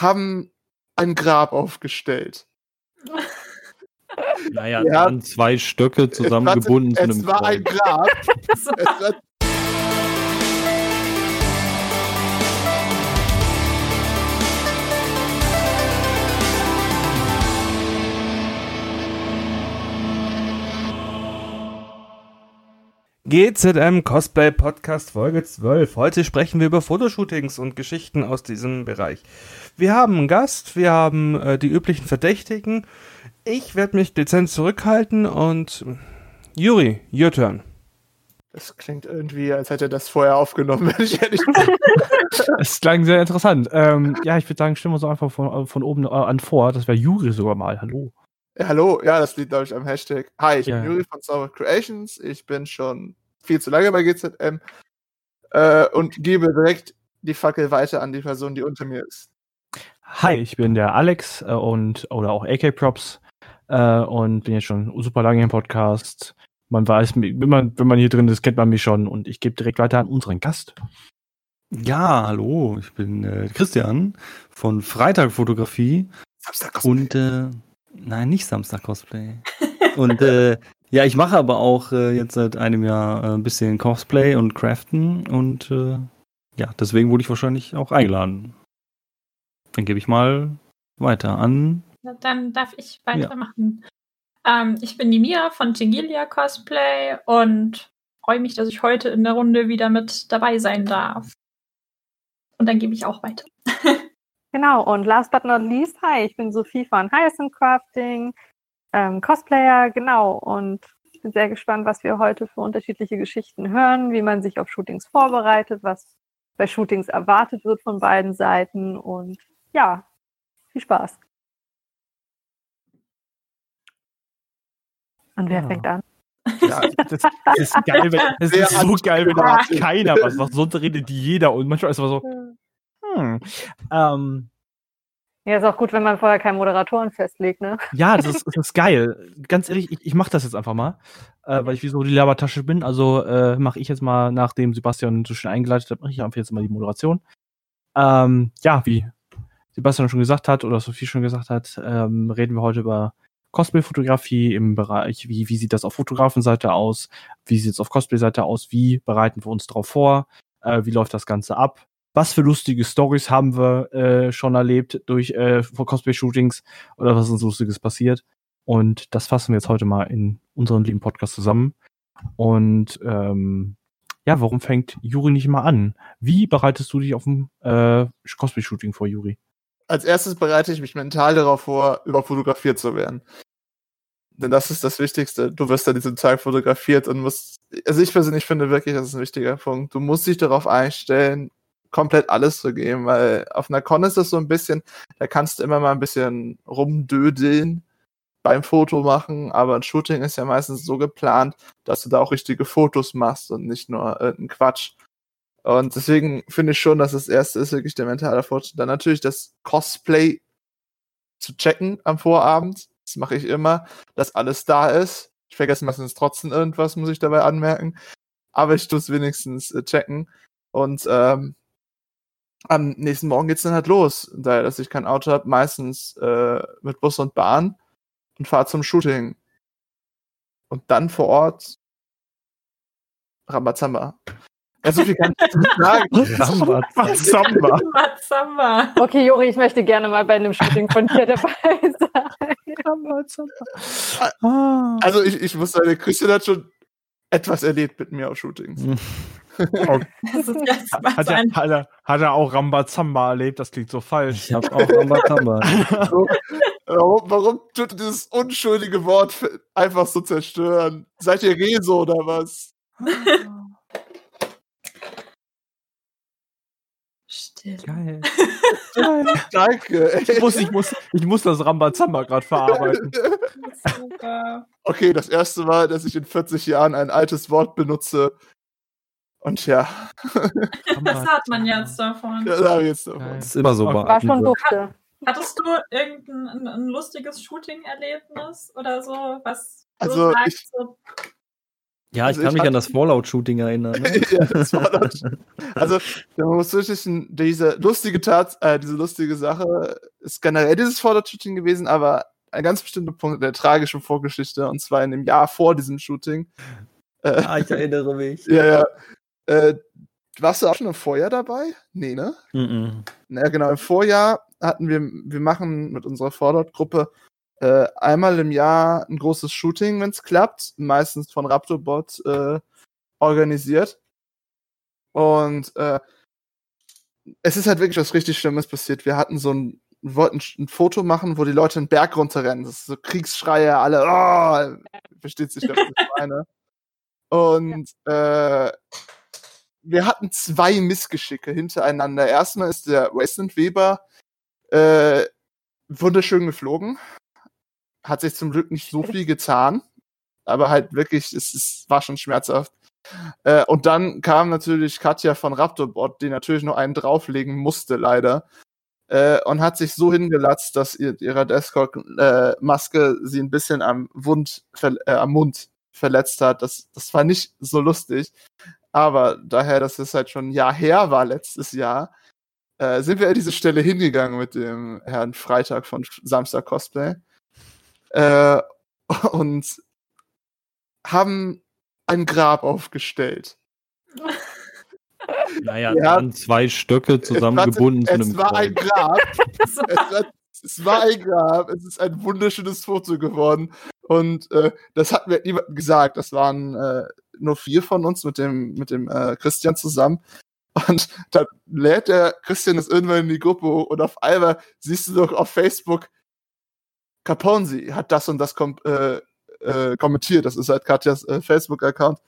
haben ein Grab aufgestellt. Naja, ja. dann zwei Stöcke zusammengebunden es, zu einem Es war ein Grab. es war GZM Cosplay Podcast Folge 12. Heute sprechen wir über Fotoshootings und Geschichten aus diesem Bereich. Wir haben einen Gast, wir haben äh, die üblichen Verdächtigen. Ich werde mich dezent zurückhalten und Juri, your turn. Das klingt irgendwie, als hätte er das vorher aufgenommen, wenn ich ehrlich bin. Es klang sehr interessant. Ähm, ja, ich würde sagen, stimmen wir uns einfach von, von oben an vor. Das wäre Juri sogar mal. Hallo. Ja, hallo, ja, das liegt, glaube ich, am Hashtag. Hi, ich ja. bin Juri von Sour Creations. Ich bin schon viel zu lange bei GZM äh, und gebe direkt die Fackel weiter an die Person, die unter mir ist. Hi, ich bin der Alex äh, und oder auch AK Props äh, und bin jetzt schon super lange im Podcast. Man weiß, wenn man, wenn man hier drin ist, kennt man mich schon und ich gebe direkt weiter an unseren Gast. Ja, hallo, ich bin äh, Christian von Freitag Fotografie. Samstag Cosplay. Und äh, Nein, nicht Samstag Cosplay. und äh, ja, ich mache aber auch äh, jetzt seit einem Jahr äh, ein bisschen Cosplay und Craften und äh, ja, deswegen wurde ich wahrscheinlich auch eingeladen. Dann gebe ich mal weiter an. Dann darf ich weitermachen. Ja. Ähm, ich bin die Mia von Tingilia Cosplay und freue mich, dass ich heute in der Runde wieder mit dabei sein darf. Und dann gebe ich auch weiter. Genau, und last but not least, hi, ich bin Sophie von Hyacinth Crafting, ähm, Cosplayer, genau, und ich bin sehr gespannt, was wir heute für unterschiedliche Geschichten hören, wie man sich auf Shootings vorbereitet, was bei Shootings erwartet wird von beiden Seiten und ja, viel Spaß. Und wer ja. fängt an? Ja, das, das ist geil, wenn, das ist so geil, wenn da keiner was macht. Sonst redet jeder und manchmal ist es so, hm. Ähm, ja, ist auch gut, wenn man vorher keinen Moderatoren festlegt, ne? Ja, das ist, das ist geil. Ganz ehrlich, ich, ich mache das jetzt einfach mal, äh, weil ich wie so die Labertasche bin. Also äh, mache ich jetzt mal, nachdem Sebastian so schön eingeleitet hat, mache ich einfach jetzt mal die Moderation. Ähm, ja, wie Sebastian schon gesagt hat oder Sophie schon gesagt hat, ähm, reden wir heute über Cosplay-Fotografie im Bereich, wie, wie sieht das auf Fotografenseite aus, wie sieht es auf Cosplay-Seite aus, wie bereiten wir uns darauf vor, äh, wie läuft das Ganze ab, was für lustige Stories haben wir äh, schon erlebt durch äh, Cosplay-Shootings oder was uns Lustiges passiert. Und das fassen wir jetzt heute mal in unserem lieben Podcast zusammen. Und ähm, ja, warum fängt Juri nicht mal an? Wie bereitest du dich auf ein äh, Cosplay-Shooting vor, Juri? Als erstes bereite ich mich mental darauf vor, überfotografiert zu werden. Denn das ist das Wichtigste. Du wirst an diesem Tag fotografiert und musst, also ich persönlich finde wirklich, das ist ein wichtiger Punkt. Du musst dich darauf einstellen, komplett alles zu geben, weil auf einer Con ist das so ein bisschen, da kannst du immer mal ein bisschen rumdödeln beim Foto machen, aber ein Shooting ist ja meistens so geplant, dass du da auch richtige Fotos machst und nicht nur irgendeinen Quatsch. Und deswegen finde ich schon, dass das erste ist wirklich der mentale Fortschritt. Dann natürlich das Cosplay zu checken am Vorabend. Das mache ich immer, dass alles da ist. Ich vergesse meistens trotzdem irgendwas, muss ich dabei anmerken. Aber ich tue es wenigstens äh, checken. Und ähm, am nächsten Morgen geht's dann halt los. Da dass ich kein Auto habe, meistens äh, mit Bus und Bahn und fahre zum Shooting. Und dann vor Ort Rambazamba. Ja, so viel kann ich nicht sagen. Rambazamba. Rambazamba. Okay, Juri, ich möchte gerne mal bei einem Shooting von dir dabei sein. Rambazamba. Ah. Also ich, ich muss sagen, Christian hat schon etwas erlebt mit mir auf Shootings. Okay. hat, er, hat, er, hat, er, auch Rambazamba erlebt? Das klingt so falsch. Ich habe auch Rambazamba. warum, warum tut ihr dieses unschuldige Wort einfach so zerstören? Seid ihr Rezo oder was? Still. Geil. Danke. Ich muss, ich, muss, ich muss das Rambazamba gerade verarbeiten. Super. Okay, das erste Mal, dass ich in 40 Jahren ein altes Wort benutze, und ja. Das hat man jetzt davon. Ja, das habe ich jetzt davon. Das ist immer so. War schon dufte. Hattest du irgendein ein, ein lustiges Shooting-Erlebnis oder so? Was also ich, so Ja, ich also kann ich mich an das Fallout-Shooting erinnern. Ne? ja, das Fallout also, man muss wirklich diese lustige Tat, äh, diese lustige Sache ist generell dieses Fallout-Shooting gewesen, aber ein ganz bestimmter Punkt der tragischen Vorgeschichte, und zwar in dem Jahr vor diesem Shooting. Äh, ah, ich erinnere mich. ja, ja. Äh, warst du auch schon im Vorjahr dabei? Nee, ne? Mm, -mm. Ja, genau. Im Vorjahr hatten wir, wir machen mit unserer Fallout-Gruppe äh, einmal im Jahr ein großes Shooting, wenn es klappt, meistens von Raptorbot äh, organisiert. Und äh, es ist halt wirklich was richtig Schlimmes passiert. Wir hatten so ein, wollten ein Foto machen, wo die Leute einen Berg runterrennen. Das ist so Kriegsschreie, alle, oh, versteht sich, was ich meine. Und äh, wir hatten zwei Missgeschicke hintereinander. Erstmal ist der Wasteland Weber äh, wunderschön geflogen hat sich zum Glück nicht so viel getan, aber halt wirklich, es, es war schon schmerzhaft. Äh, und dann kam natürlich Katja von Raptorbot, die natürlich noch einen drauflegen musste, leider. Äh, und hat sich so hingelatzt, dass ihr, ihre Desktop-Maske äh, sie ein bisschen am, Wund, äh, am Mund verletzt hat. Das, das war nicht so lustig. Aber daher, dass es halt schon ein Jahr her war, letztes Jahr, äh, sind wir an diese Stelle hingegangen mit dem Herrn Freitag von Samstag Cosplay äh, und haben ein Grab aufgestellt. Naja, ja, dann zwei Stöcke zusammengebunden es, zu einem Es war ein Grab. es, war, es war ein Grab. Es ist ein wunderschönes Foto geworden. Und äh, das hat mir niemand gesagt. Das waren äh, nur vier von uns mit dem, mit dem äh, Christian zusammen. Und dann lädt der Christian das irgendwann in die Gruppe und auf einmal siehst du doch auf Facebook, Caponzi hat das und das kom äh, äh, kommentiert. Das ist halt Katjas äh, Facebook-Account.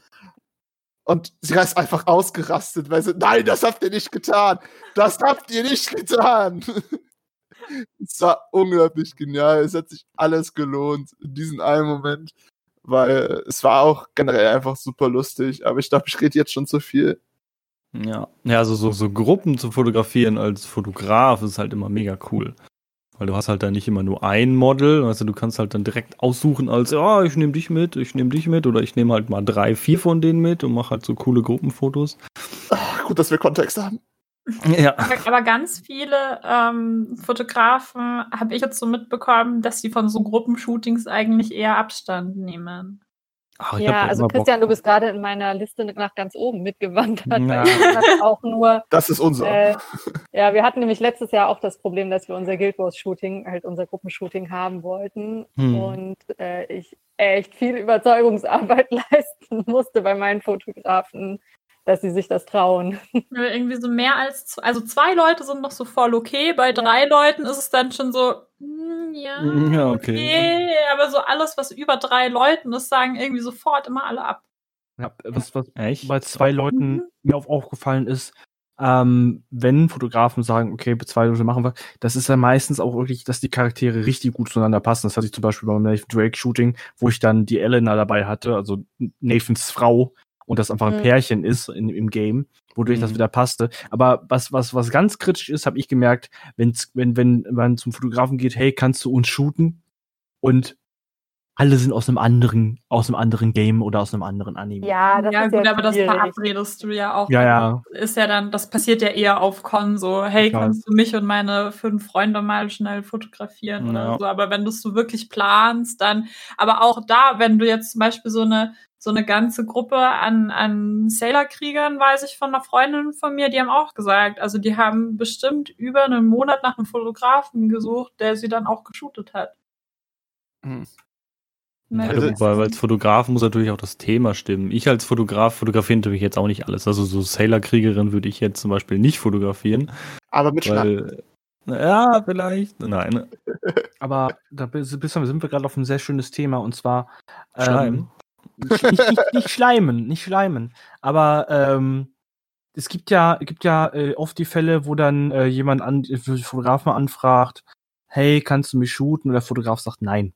Und sie ist einfach ausgerastet, weil sie, nein, das habt ihr nicht getan. Das habt ihr nicht getan. es war unglaublich genial. Es hat sich alles gelohnt in diesem einen Moment, weil es war auch generell einfach super lustig. Aber ich glaube, ich rede jetzt schon zu viel. Ja, ja, also so, so Gruppen zu fotografieren als Fotograf ist halt immer mega cool. Weil du hast halt da nicht immer nur ein Model, also du kannst halt dann direkt aussuchen als, ja, ich nehme dich mit, ich nehme dich mit oder ich nehme halt mal drei, vier von denen mit und mache halt so coole Gruppenfotos. Ach, gut, dass wir Kontext haben. Ja. Aber ganz viele ähm, Fotografen habe ich jetzt so mitbekommen, dass sie von so Gruppenshootings eigentlich eher Abstand nehmen. Ach, ja, also Christian, Bock. du bist gerade in meiner Liste nach ganz oben mitgewandert. Ja. Das auch nur. Das ist unser. Äh, ja, wir hatten nämlich letztes Jahr auch das Problem, dass wir unser Guild Wars Shooting, halt unser Gruppenshooting haben wollten hm. und äh, ich echt viel Überzeugungsarbeit leisten musste bei meinen Fotografen, dass sie sich das trauen. Irgendwie so mehr als, also zwei Leute sind noch so voll okay, bei drei Leuten ist es dann schon so, hm, ja, hm, ja okay. okay. Aber so alles, was über drei Leuten ist, sagen irgendwie sofort immer alle ab. Ja, was, was Echt? bei zwei Leuten mhm. mir auch aufgefallen ist, ähm, wenn Fotografen sagen, okay, zwei Leute machen wir, das ist ja meistens auch wirklich, dass die Charaktere richtig gut zueinander passen. Das hatte ich zum Beispiel beim Nathan Drake Shooting, wo ich dann die Elena dabei hatte, also Nathans Frau, und das einfach ein mhm. Pärchen ist in, im Game, wodurch mhm. das wieder passte. Aber was, was, was ganz kritisch ist, habe ich gemerkt, wenn's, wenn, wenn man zum Fotografen geht, hey, kannst du uns shooten? Und alle sind aus einem anderen, aus einem anderen Game oder aus einem anderen Anime. Ja, das ja, ist gut, ja aber das verabredest du ja auch. Ja, ja. Ist ja dann, das passiert ja eher auf Con so, hey, kannst du mich und meine fünf Freunde mal schnell fotografieren ja. oder so. Aber wenn du es so wirklich planst, dann, aber auch da, wenn du jetzt zum Beispiel so eine so eine ganze Gruppe an, an Sailor-Kriegern, weiß ich von einer Freundin von mir, die haben auch gesagt, also die haben bestimmt über einen Monat nach einem Fotografen gesucht, der sie dann auch geshootet hat. Hm. Ja, weil als Fotograf muss natürlich auch das Thema stimmen. Ich als Fotograf fotografiere natürlich jetzt auch nicht alles. Also so Sailor-Kriegerin würde ich jetzt zum Beispiel nicht fotografieren. Aber mit weil, Ja, vielleicht. Nein. Aber da sind wir gerade auf ein sehr schönes Thema und zwar ähm, nicht, nicht, nicht, schleimen, nicht schleimen. Aber ähm, es gibt ja, gibt ja äh, oft die Fälle, wo dann äh, jemand an, äh, Fotografen anfragt, hey, kannst du mich shooten? Und der Fotograf sagt nein.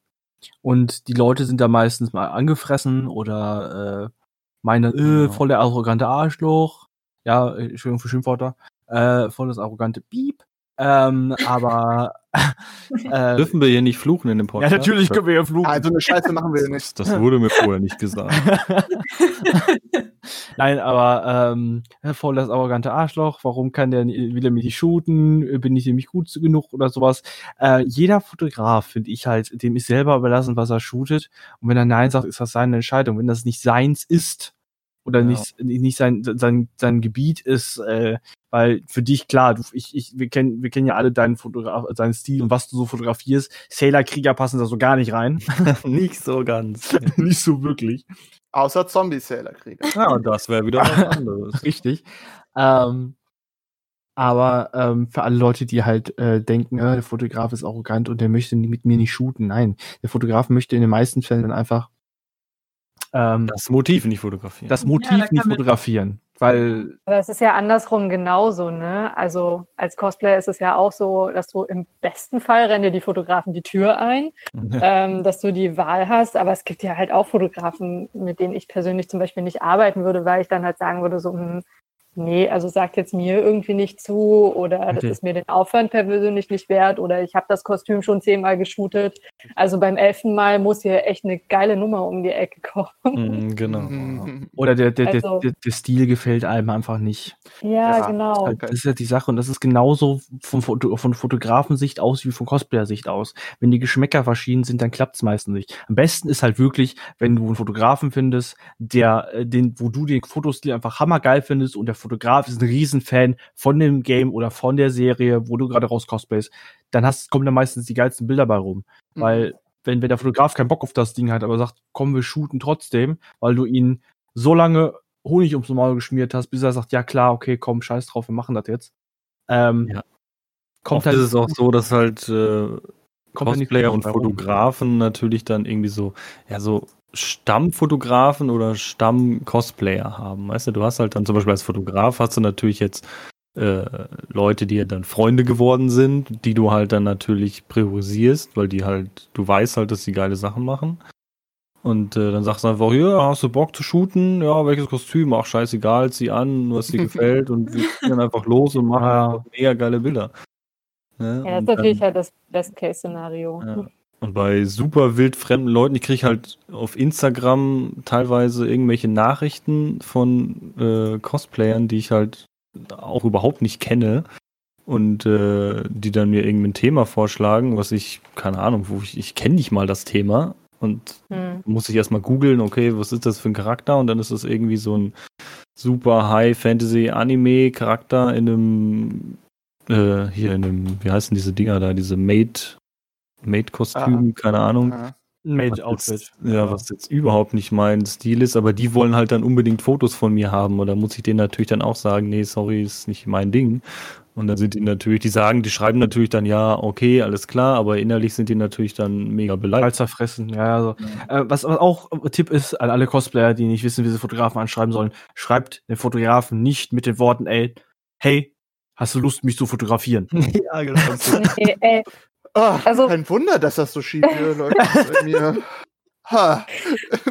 Und die Leute sind da meistens mal angefressen oder äh, meine, äh, voll der arrogante Arschloch. Ja, äh, Entschuldigung für Schimpfwörter. Äh, voll das arrogante Piep. Ähm, aber äh, Dürfen wir hier nicht fluchen in dem Podcast? Ja, natürlich können wir hier fluchen. Also eine Scheiße machen wir hier nicht. Das wurde mir vorher nicht gesagt. Nein, aber ähm, voll das arrogante Arschloch, warum kann der, will er mich nicht shooten? Bin ich nämlich gut genug oder sowas? Äh, jeder Fotograf, finde ich halt, dem ist selber überlassen, was er shootet. Und wenn er Nein sagt, ist das seine Entscheidung. Wenn das nicht seins ist, oder ja. nicht, nicht sein, sein, sein Gebiet ist, äh, weil für dich, klar, du, ich, ich, wir kennen, wir kennen ja alle deinen Fotograf, deinen Stil und was du so fotografierst. Sailor-Krieger passen da so gar nicht rein. nicht so ganz. nicht so wirklich. Außer Zombie-Sailor-Krieger. Ja, das wäre wieder was anderes. Richtig. Ähm, aber ähm, für alle Leute, die halt äh, denken, äh, der Fotograf ist arrogant und der möchte mit mir nicht shooten. Nein, der Fotograf möchte in den meisten Fällen dann einfach ähm, das Motiv nicht fotografieren. Das Motiv ja, nicht fotografieren. Weil Aber es ist ja andersrum genauso, ne? Also als Cosplayer ist es ja auch so, dass du im besten Fall rennen dir die Fotografen die Tür ein, ähm, dass du die Wahl hast. Aber es gibt ja halt auch Fotografen, mit denen ich persönlich zum Beispiel nicht arbeiten würde, weil ich dann halt sagen würde, so, hm, nee, also sagt jetzt mir irgendwie nicht zu oder okay. das ist mir den Aufwand persönlich nicht wert oder ich habe das Kostüm schon zehnmal geshootet. Also beim elften Mal muss hier echt eine geile Nummer um die Ecke kommen. Mm, genau. Oder der, der, also, der, der, Stil gefällt einem einfach nicht. Ja, ja genau. Das ist ja die Sache und das ist genauso von, Foto, von Fotografensicht aus wie von Cosplayer-Sicht aus. Wenn die Geschmäcker verschieden sind, dann klappt es meistens nicht. Am besten ist halt wirklich, wenn du einen Fotografen findest, der, äh, den, wo du den Fotostil einfach hammergeil findest und der Fotograf ist ein Riesenfan von dem Game oder von der Serie, wo du gerade raus cosplayst, dann hast, kommen da meistens die geilsten Bilder bei rum. Mhm. Weil, wenn, wenn der Fotograf keinen Bock auf das Ding hat, aber sagt, komm, wir shooten trotzdem, weil du ihn so lange Honig ums Maul geschmiert hast, bis er sagt, ja klar, okay, komm, scheiß drauf, wir machen das jetzt. Ähm, ja. Kommt Oft halt, ist es auch so, dass halt äh, Cosplayer und Fotografen natürlich dann irgendwie so, ja, so Stammfotografen oder Stamm-Cosplayer haben. Weißt du, du hast halt dann zum Beispiel als Fotograf hast du natürlich jetzt äh, Leute, die ja dann Freunde geworden sind, die du halt dann natürlich priorisierst, weil die halt, du weißt halt, dass die geile Sachen machen. Und äh, dann sagst du einfach, ja, hast du Bock zu shooten? Ja, welches Kostüm? Ach, scheißegal, zieh an, was dir gefällt und wir gehen dann einfach los und machen ja. mega geile Bilder. Ja, ja das ist natürlich halt das Best-Case-Szenario. Ja. Und bei super wildfremden Leuten, ich kriege halt auf Instagram teilweise irgendwelche Nachrichten von äh, Cosplayern, die ich halt auch überhaupt nicht kenne und äh, die dann mir irgendein Thema vorschlagen, was ich, keine Ahnung, wo ich, ich kenne nicht mal das Thema und hm. muss ich erstmal googeln, okay, was ist das für ein Charakter und dann ist das irgendwie so ein super High Fantasy Anime Charakter in einem äh, hier in einem, wie heißen diese Dinger da, diese Made Maid-Kostüm, ah, keine Ahnung. Ah. Maid-Outfit. Ja, was jetzt überhaupt nicht mein Stil ist, aber die wollen halt dann unbedingt Fotos von mir haben. Und da muss ich denen natürlich dann auch sagen, nee, sorry, ist nicht mein Ding. Und dann sind die natürlich, die sagen, die schreiben natürlich dann, ja, okay, alles klar, aber innerlich sind die natürlich dann mega beleidigt. zerfressen, ja. Also, ja. Äh, was, was auch Tipp ist an alle Cosplayer, die nicht wissen, wie sie Fotografen anschreiben sollen, schreibt den Fotografen nicht mit den Worten, ey, hey, hast du Lust, mich zu fotografieren? ja, genau. ey, ey, Oh, also, kein Wunder, dass das so schief läuft bei mir. Ha.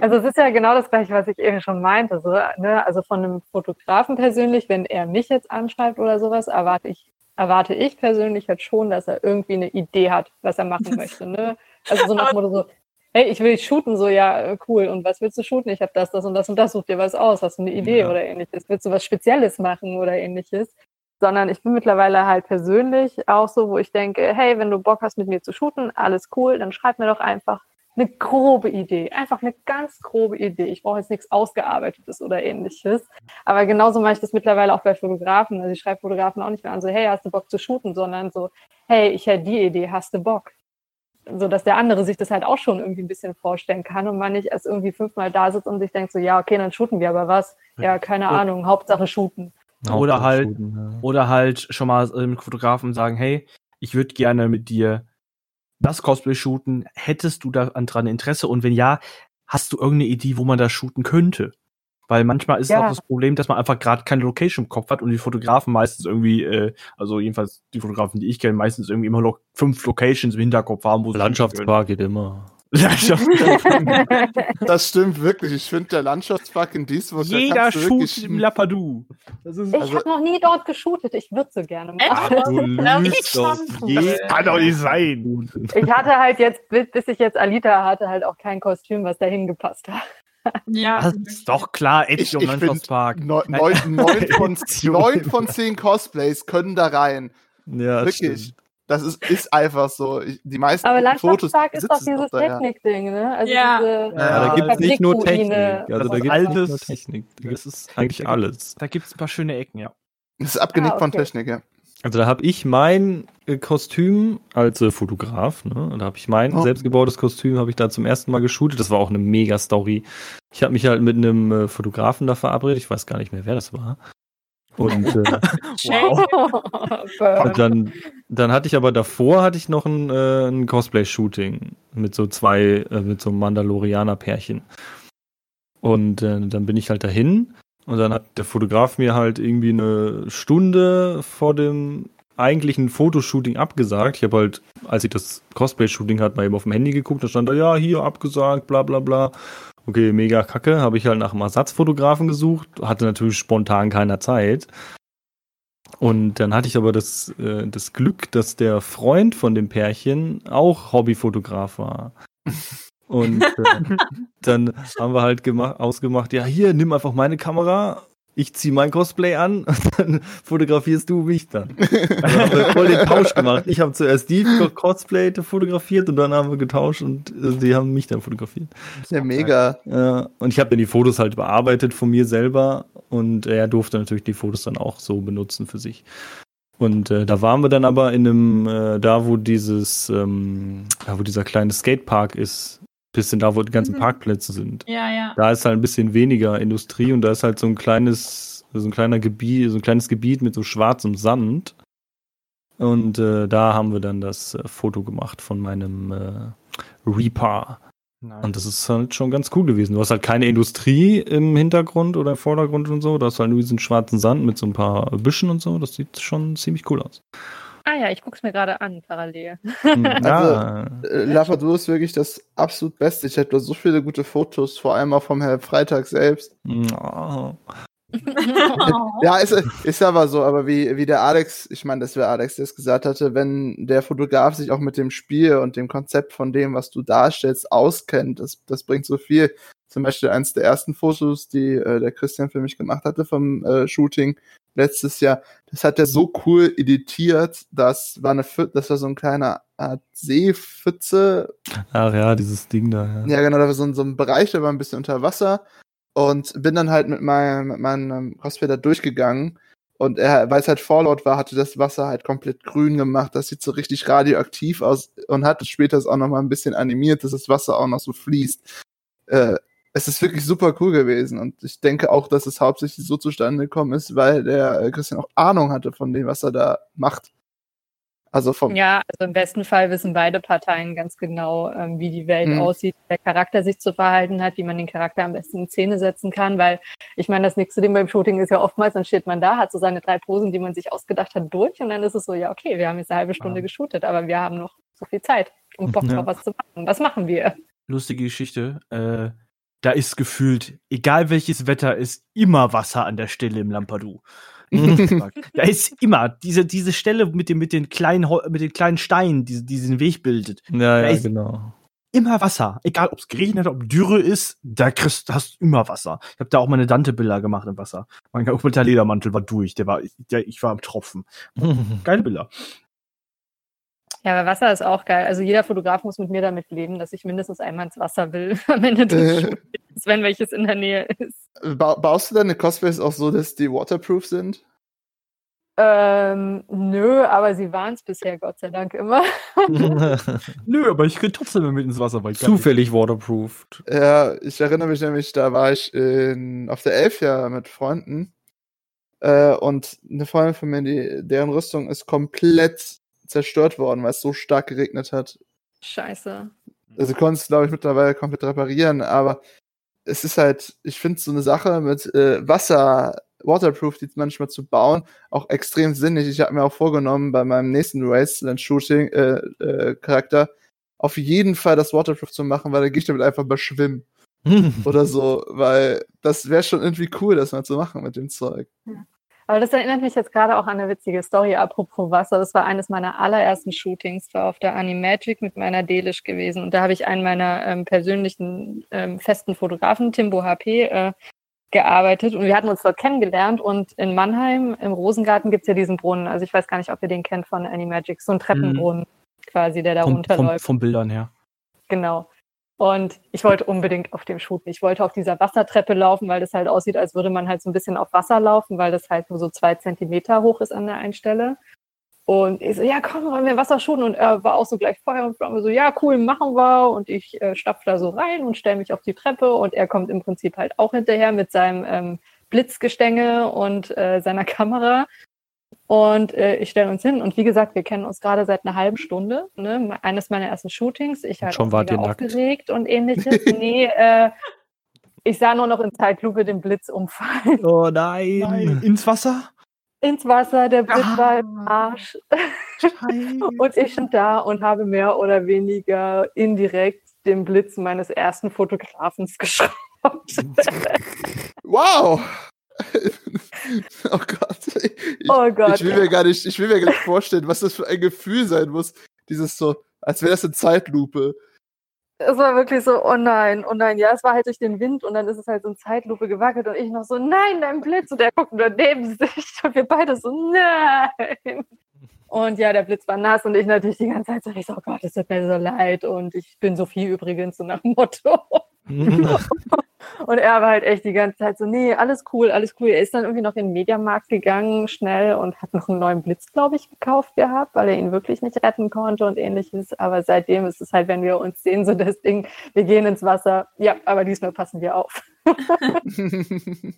Also es ist ja genau das gleiche, was ich eben schon meinte. So, ne? Also von einem Fotografen persönlich, wenn er mich jetzt anschreibt oder sowas, erwarte ich, erwarte ich persönlich halt schon, dass er irgendwie eine Idee hat, was er machen möchte. Ne? Also so nach dem Motto so, hey, ich will shooten, so ja, cool. Und was willst du shooten? Ich habe das, das und das und das. Such dir was aus. Hast du eine Idee ja. oder ähnliches? Willst du was Spezielles machen oder ähnliches? Sondern ich bin mittlerweile halt persönlich auch so, wo ich denke, hey, wenn du Bock hast, mit mir zu shooten, alles cool, dann schreib mir doch einfach eine grobe Idee, einfach eine ganz grobe Idee. Ich brauche jetzt nichts Ausgearbeitetes oder ähnliches. Aber genauso mache ich das mittlerweile auch bei Fotografen. Also ich schreibe Fotografen auch nicht mehr an, so, hey, hast du Bock zu shooten, sondern so, hey, ich hätte die Idee, hast du Bock? So dass der andere sich das halt auch schon irgendwie ein bisschen vorstellen kann und man nicht erst irgendwie fünfmal da sitzt und sich denkt so, ja, okay, dann shooten wir aber was. Ja, keine Ahnung, Hauptsache shooten. Oder halt, ja. oder halt schon mal mit ähm, Fotografen sagen, hey, ich würde gerne mit dir das Cosplay shooten. Hättest du da dran Interesse? Und wenn ja, hast du irgendeine Idee, wo man das shooten könnte? Weil manchmal ist ja. auch das Problem, dass man einfach gerade keine Location im Kopf hat und die Fotografen meistens irgendwie, äh, also jedenfalls die Fotografen, die ich kenne, meistens irgendwie immer noch fünf Locations im Hinterkopf haben, wo Landschaftspark geht immer. Das stimmt wirklich. Ich finde, der Landschaftspark in Duisburg. Jeder shootet im Lapadu. ich also, habe noch nie dort geshootet. Ich würde so gerne machen. Ach, ich doch. Je, kann doch nicht sein. Ich hatte halt jetzt, bis ich jetzt Alita hatte, halt auch kein Kostüm, was dahin gepasst hat. Ja. Das ist doch klar, Edge im Landschaftspark. Neun, neun, neun, von, neun von zehn Cosplays können da rein. Ja, Wirklich. Stimmt. Das ist, ist einfach so. Die meisten Aber Landschaftspark ist doch dieses Technik-Ding, ne? Also ja. Diese, ja, da gibt es nicht nur Technik. Also da gibt es nicht nur Technik. Das ist eigentlich alles. Da gibt es ein paar schöne Ecken, ja. Das ist abgenickt ah, okay. von Technik, ja. Also da habe ich mein äh, Kostüm als äh, Fotograf, ne? Da habe ich mein oh. selbstgebautes Kostüm, habe ich da zum ersten Mal geshootet. Das war auch eine mega Story. Ich habe mich halt mit einem äh, Fotografen da verabredet. Ich weiß gar nicht mehr, wer das war. Und, äh, wow. und dann, dann hatte ich aber davor hatte ich noch ein, äh, ein Cosplay-Shooting mit so zwei, äh, mit so einem Mandalorianer-Pärchen. Und äh, dann bin ich halt dahin und dann hat der Fotograf mir halt irgendwie eine Stunde vor dem eigentlichen Fotoshooting abgesagt. Ich habe halt, als ich das Cosplay-Shooting hatte, mal eben auf dem Handy geguckt, da stand da, ja, hier abgesagt, bla bla bla. Okay, mega kacke. Habe ich halt nach einem Ersatzfotografen gesucht. Hatte natürlich spontan keiner Zeit. Und dann hatte ich aber das, äh, das Glück, dass der Freund von dem Pärchen auch Hobbyfotograf war. Und äh, dann haben wir halt ausgemacht, ja, hier, nimm einfach meine Kamera ich ziehe mein Cosplay an und dann fotografierst du mich dann. Also haben wir voll den Tausch gemacht. Ich habe zuerst die Cosplay fotografiert und dann haben wir getauscht und äh, die haben mich dann fotografiert. Ja, mega. Ja, und ich habe dann die Fotos halt bearbeitet von mir selber und er durfte natürlich die Fotos dann auch so benutzen für sich. Und äh, da waren wir dann aber in einem, äh, da wo dieses, ähm, ja, wo dieser kleine Skatepark ist, bisschen da, wo die ganzen mhm. Parkplätze sind. Ja, ja. Da ist halt ein bisschen weniger Industrie und da ist halt so ein kleines, so ein kleiner Gebiet, so ein kleines Gebiet mit so schwarzem Sand. Und äh, da haben wir dann das äh, Foto gemacht von meinem äh, Reaper. Nice. Und das ist halt schon ganz cool gewesen. Du hast halt keine Industrie im Hintergrund oder im Vordergrund und so. Du hast halt nur diesen schwarzen Sand mit so ein paar Büschen und so. Das sieht schon ziemlich cool aus. Ah ja, ich gucke es mir gerade an, parallel. Hm, also, äh, Lafadu ist wirklich das absolut Beste. Ich hätte so viele gute Fotos, vor allem auch vom Herrn Freitag selbst. Oh. ja, ist, ist aber so, aber wie, wie der Alex, ich meine, das wäre Alex, der es gesagt hatte, wenn der Fotograf sich auch mit dem Spiel und dem Konzept von dem, was du darstellst, auskennt, das, das bringt so viel. Zum Beispiel eines der ersten Fotos, die äh, der Christian für mich gemacht hatte vom äh, Shooting, letztes Jahr, das hat er so cool editiert, das war eine das war so ein kleiner Art Seepfütze. Ach ja, dieses Ding da, ja. Ja, genau, da war so ein, so ein Bereich, der war ein bisschen unter Wasser und bin dann halt mit meinem, mit meinem Cosplay da durchgegangen und er, weil es halt Fallout war, hatte das Wasser halt komplett grün gemacht. Das sieht so richtig radioaktiv aus und hat später es auch noch mal ein bisschen animiert, dass das Wasser auch noch so fließt. Äh, es ist wirklich super cool gewesen und ich denke auch, dass es hauptsächlich so zustande gekommen ist, weil der äh, Christian auch Ahnung hatte von dem, was er da macht. Also vom ja, also im besten Fall wissen beide Parteien ganz genau, ähm, wie die Welt mhm. aussieht, wie der Charakter sich zu verhalten hat, wie man den Charakter am besten in Szene setzen kann, weil ich meine, das nächste Ding beim Shooting ist ja oftmals, dann steht man da, hat so seine drei Posen, die man sich ausgedacht hat, durch und dann ist es so, ja, okay, wir haben jetzt eine halbe Stunde ja. geshootet, aber wir haben noch so viel Zeit, um Bock drauf was zu machen. Was machen wir? Lustige Geschichte. Äh, da ist gefühlt, egal welches Wetter, ist immer Wasser an der Stelle im Lampadu. da ist immer diese, diese Stelle mit, dem, mit, den kleinen, mit den kleinen Steinen, die diesen Weg bildet. Ja, ja, genau. Immer Wasser. Egal, ob es geregnet hat, ob Dürre ist, da kriegst, hast du immer Wasser. Ich habe da auch meine Dante-Bilder gemacht im Wasser. Mein kompletter Ledermantel war durch. Der war, der, ich war am Tropfen. Geile Bilder. Ja, aber Wasser ist auch geil. Also jeder Fotograf muss mit mir damit leben, dass ich mindestens einmal ins Wasser will am Ende des äh, wenn welches in der Nähe ist. Ba baust du deine Cosplays auch so, dass die waterproof sind? Ähm, nö, aber sie waren es bisher, Gott sei Dank immer. nö, aber ich könnte trotzdem mit ins Wasser, weil ich Zufällig waterproofed. Ja, ich erinnere mich nämlich, da war ich in, auf der Elf ja mit Freunden. Äh, und eine Freundin von mir, die, deren Rüstung ist komplett zerstört worden, weil es so stark geregnet hat. Scheiße. Also konntest glaube ich, mittlerweile komplett reparieren, aber es ist halt, ich finde so eine Sache mit äh, Wasser, Waterproof, die manchmal zu bauen, auch extrem sinnig. Ich habe mir auch vorgenommen, bei meinem nächsten Wasteland Shooting äh, äh, Charakter auf jeden Fall das Waterproof zu machen, weil dann gehe ich damit einfach mal schwimmen. oder so, weil das wäre schon irgendwie cool, das mal zu machen mit dem Zeug. Aber das erinnert mich jetzt gerade auch an eine witzige Story, apropos Wasser. Das war eines meiner allerersten Shootings, war auf der Animagic mit meiner Delish gewesen. Und da habe ich einen meiner ähm, persönlichen ähm, festen Fotografen, Timbo HP, äh, gearbeitet. Und wir hatten uns dort kennengelernt. Und in Mannheim, im Rosengarten, gibt es ja diesen Brunnen. Also ich weiß gar nicht, ob ihr den kennt von Animagic. So ein Treppenbrunnen mhm. quasi, der da vom, runterläuft. Vom, vom Bildern her. Genau. Und ich wollte unbedingt auf dem Shooten. Ich wollte auf dieser Wassertreppe laufen, weil das halt aussieht, als würde man halt so ein bisschen auf Wasser laufen, weil das halt nur so zwei Zentimeter hoch ist an der einen Stelle. Und ich so, ja, komm, wollen wir Wasser shooten? Und er war auch so gleich Feuer und Flamme, so, ja, cool, machen wir. Und ich äh, stapfe da so rein und stelle mich auf die Treppe. Und er kommt im Prinzip halt auch hinterher mit seinem ähm, Blitzgestänge und äh, seiner Kamera. Und äh, ich stelle uns hin. Und wie gesagt, wir kennen uns gerade seit einer halben Stunde. Ne? Eines meiner ersten Shootings. Ich halt schon war dir aufgeregt nackt. und ähnliches. nee, äh, ich sah nur noch in Zeitlupe den Blitz umfallen. Oh nein. nein. Ins Wasser? Ins Wasser, der Blitz ah. war im Arsch. und ich stand da und habe mehr oder weniger indirekt den Blitz meines ersten Fotografens geschraubt. wow! oh Gott. Ich, oh Gott. Ich will, mir gar nicht, ich will mir gar nicht vorstellen, was das für ein Gefühl sein muss. Dieses so, als wäre das eine Zeitlupe. Es war wirklich so, oh nein, oh nein. Ja, es war halt durch den Wind und dann ist es halt so eine Zeitlupe gewackelt und ich noch so, nein, dein Blitz. Und er guckt nur neben sich und wir beide so, nein. Und ja, der Blitz war nass und ich natürlich die ganze Zeit so, ich so, oh Gott, es tut mir so leid und ich bin Sophie übrigens, so nach dem Motto. Und er war halt echt die ganze Zeit so, nee, alles cool, alles cool. Er ist dann irgendwie noch in den Mediamarkt gegangen, schnell, und hat noch einen neuen Blitz, glaube ich, gekauft gehabt, weil er ihn wirklich nicht retten konnte und ähnliches. Aber seitdem ist es halt, wenn wir uns sehen, so das Ding, wir gehen ins Wasser. Ja, aber diesmal passen wir auf.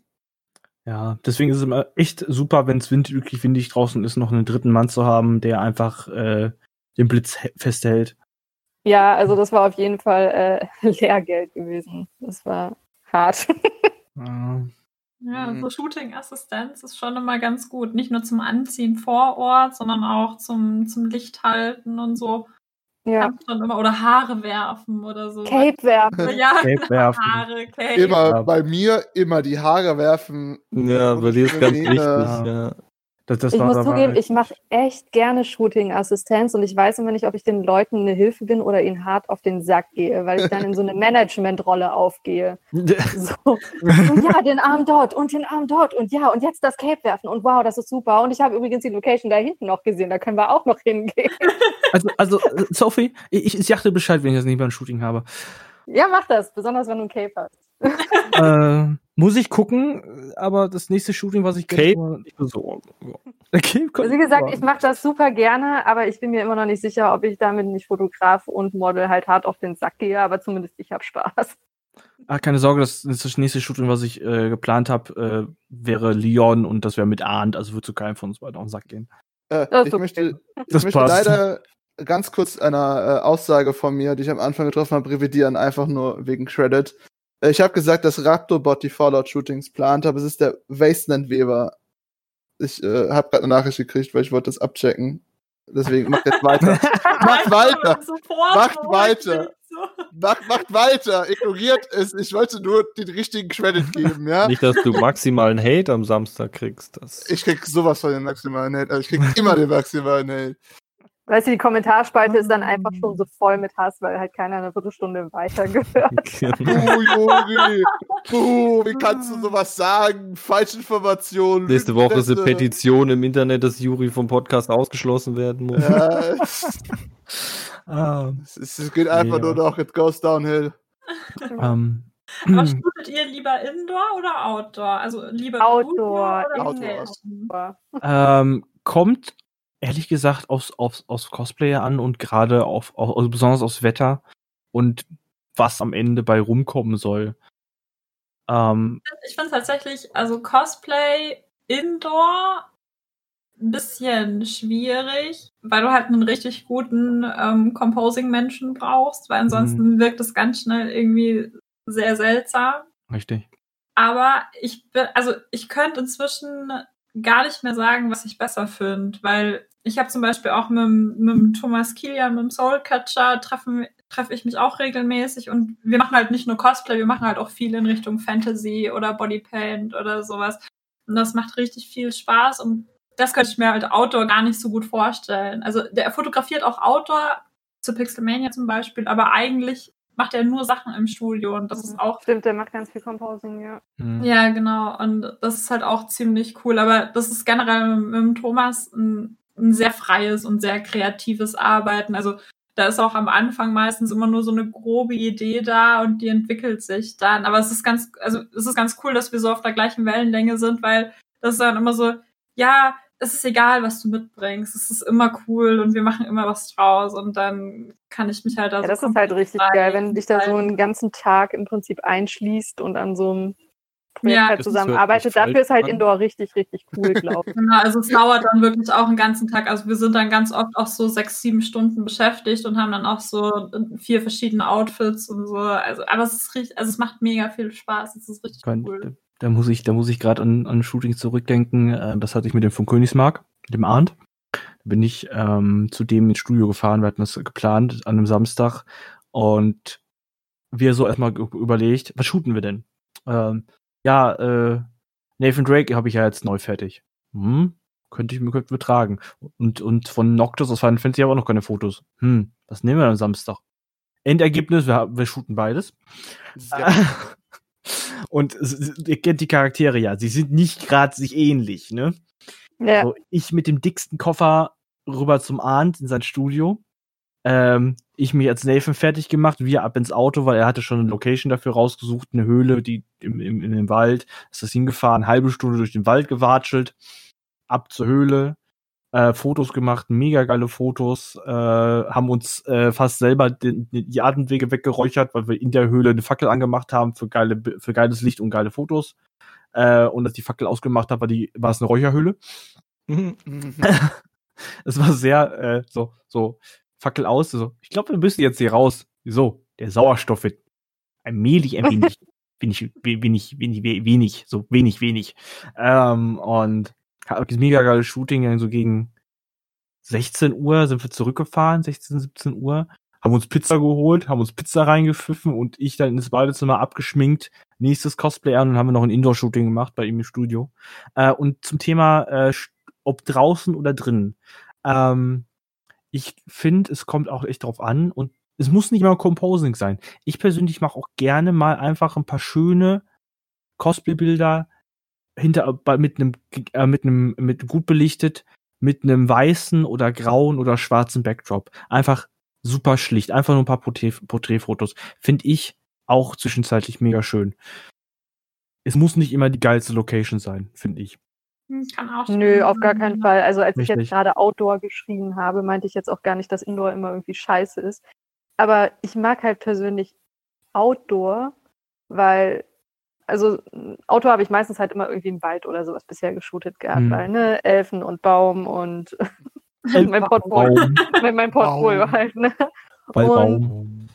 ja, deswegen ist es immer echt super, wenn es wirklich windig draußen ist, noch einen dritten Mann zu haben, der einfach äh, den Blitz festhält. Ja, also das war auf jeden Fall äh, Lehrgeld gewesen. Das war hart. Ja, mhm. so Shooting-Assistenz ist schon immer ganz gut. Nicht nur zum Anziehen vor Ort, sondern auch zum, zum Licht halten und so. Ja. Immer, oder Haare werfen oder so. Cape werfen. Ja, Cape werfen. Haare, Cape. Immer ja. bei mir immer die Haare werfen. Ja, bei dir ist ganz wichtig. Ja. Das, das ich muss zugeben, ich mache echt gerne Shooting-Assistenz und ich weiß immer nicht, ob ich den Leuten eine Hilfe bin oder ihnen hart auf den Sack gehe, weil ich dann in so eine Management-Rolle aufgehe. so. Und ja, den Arm dort und den Arm dort und ja, und jetzt das Cape werfen und wow, das ist super. Und ich habe übrigens die Location da hinten noch gesehen, da können wir auch noch hingehen. Also, also Sophie, ich, ich dachte Bescheid, wenn ich das nicht beim Shooting habe. Ja, mach das, besonders wenn du ein Cape hast. äh, muss ich gucken, aber das nächste Shooting, was ich Cape, nicht so. Okay, Wie gesagt, ich mache das super gerne, aber ich bin mir immer noch nicht sicher, ob ich damit nicht Fotograf und Model halt hart auf den Sack gehe, aber zumindest ich habe Spaß. Ah, keine Sorge, das, das nächste Shooting, was ich äh, geplant habe, äh, wäre Leon und das wäre mit Arndt, also wird zu keinem von uns beiden auf den Sack gehen. Äh, ich okay. möchte, ich möchte leider ganz kurz einer äh, Aussage von mir, die ich am Anfang getroffen habe, revidieren, einfach nur wegen Credit. Äh, ich habe gesagt, dass Raptorbot die Fallout-Shootings plant, aber es ist der Wasteland-Weber. Ich äh, habe gerade eine Nachricht gekriegt, weil ich wollte das abchecken. Deswegen macht jetzt weiter. macht weiter. macht weiter. Macht, macht weiter. Ignoriert es. Ich wollte nur den richtigen Credit geben, ja? Nicht, dass du maximalen Hate am Samstag kriegst. Das ich krieg sowas von den maximalen Hate. Also ich krieg immer den maximalen Hate. Weißt du, die Kommentarspalte ist dann einfach schon so voll mit Hass, weil halt keiner eine Viertelstunde weitergehört. Genau. Oh, Juri! Oh, wie kannst du sowas sagen? Falschinformationen. Nächste Woche ist eine Petition im Internet, dass Juri vom Podcast ausgeschlossen werden muss. Ja. Ah. es, es, geht einfach ja. nur noch, it goes downhill. Um, ähm, Aber shootet ihr lieber Indoor oder Outdoor? Also lieber Outdoor. Oder Outdoor. Outdoor. Ähm, kommt ehrlich gesagt aufs, aufs, aufs Cosplayer an und gerade auf, auf also besonders aufs Wetter und was am Ende bei rumkommen soll. Ähm, ich finde tatsächlich, also Cosplay Indoor ein bisschen schwierig, weil du halt einen richtig guten ähm, Composing-Menschen brauchst, weil ansonsten mhm. wirkt es ganz schnell irgendwie sehr seltsam. Richtig. Aber ich bin, also ich könnte inzwischen gar nicht mehr sagen, was ich besser finde, weil ich habe zum Beispiel auch mit, mit Thomas Kilian, mit dem Soulcatcher, treffen treffe ich mich auch regelmäßig und wir machen halt nicht nur Cosplay, wir machen halt auch viel in Richtung Fantasy oder Bodypaint oder sowas. Und das macht richtig viel Spaß und das könnte ich mir halt Outdoor gar nicht so gut vorstellen. Also der fotografiert auch Outdoor, zu Pixelmania zum Beispiel, aber eigentlich macht er nur Sachen im Studio und das ist auch. Stimmt, der macht ganz viel Composing, ja. Mhm. Ja, genau. Und das ist halt auch ziemlich cool. Aber das ist generell mit, mit dem Thomas ein, ein sehr freies und sehr kreatives Arbeiten. Also da ist auch am Anfang meistens immer nur so eine grobe Idee da und die entwickelt sich dann. Aber es ist ganz, also es ist ganz cool, dass wir so auf der gleichen Wellenlänge sind, weil das ist dann immer so, ja, es ist egal, was du mitbringst. Es ist immer cool und wir machen immer was draus und dann kann ich mich halt da Ja, das ist halt richtig geil, wenn du dich da so einen ganzen Tag im Prinzip einschließt und an so einem Projekt ja, halt zusammenarbeitet. Dafür ist halt Indoor richtig, richtig cool, glaube ich. genau, also es dauert dann wirklich auch einen ganzen Tag. Also wir sind dann ganz oft auch so sechs, sieben Stunden beschäftigt und haben dann auch so vier verschiedene Outfits und so. Also, aber es ist richtig, also es macht mega viel Spaß. Es ist richtig Kann, cool. Da muss ich, da muss ich gerade an, an Shooting zurückdenken. Äh, das hatte ich mit dem von Königsmark, mit dem Arndt. Da bin ich ähm, zu dem ins Studio gefahren. Wir hatten das geplant an einem Samstag und wir so erstmal überlegt, was shooten wir denn? Ähm, ja, äh, Nathan Drake habe ich ja jetzt neu fertig. Hm, könnte ich mir könnte tragen. Und, und von Noctis aus Final Fantasy habe ich auch noch keine Fotos. Hm, was nehmen wir am Samstag? Endergebnis, wir, wir shooten beides. und ihr kennt die Charaktere ja, sie sind nicht gerade sich ähnlich, ne? Ja. So, ich mit dem dicksten Koffer rüber zum Arndt in sein Studio. Ähm, ich mich als Nathan fertig gemacht, wir ab ins Auto, weil er hatte schon eine Location dafür rausgesucht, eine Höhle, die im, im, in dem Wald, ist das hingefahren, halbe Stunde durch den Wald gewatschelt, ab zur Höhle, äh, Fotos gemacht, mega geile Fotos, äh, haben uns äh, fast selber die, die Atemwege weggeräuchert, weil wir in der Höhle eine Fackel angemacht haben für geile, für geiles Licht und geile Fotos. Äh, und als die Fackel ausgemacht hat, war die, war es eine Räucherhöhle. Es war sehr äh, so, so Fackel aus. So, ich glaube, wir müssen jetzt hier raus. Wieso? Der Sauerstoff wird allmählich ein wenig, wenig, wenig, wenig, wenig, so wenig, wenig. Ähm, und mega geiles Shooting, so gegen 16 Uhr sind wir zurückgefahren, 16, 17 Uhr, haben uns Pizza geholt, haben uns Pizza reingepfiffen und ich dann ins Badezimmer abgeschminkt, nächstes Cosplay an und haben wir noch ein Indoor-Shooting gemacht bei ihm im Studio. Äh, und zum Thema, äh, ob draußen oder drinnen. Ähm, ich finde, es kommt auch echt drauf an und es muss nicht mal Composing sein. Ich persönlich mache auch gerne mal einfach ein paar schöne Cosplay-Bilder hinter mit einem äh, mit einem mit gut belichtet mit einem weißen oder grauen oder schwarzen Backdrop. Einfach super schlicht, einfach nur ein paar Porträtfotos. Finde ich auch zwischenzeitlich mega schön. Es muss nicht immer die geilste Location sein, finde ich. Hm, kann auch Nö, auf gar keinen Fall. Also als Richtig. ich jetzt gerade Outdoor geschrieben habe, meinte ich jetzt auch gar nicht, dass Indoor immer irgendwie scheiße ist. Aber ich mag halt persönlich Outdoor, weil, also Outdoor habe ich meistens halt immer irgendwie im Wald oder sowas bisher geshootet gehabt, hm. weil, ne, Elfen und Baum und mein Portfolio, mein Portfolio halt, ne? Und,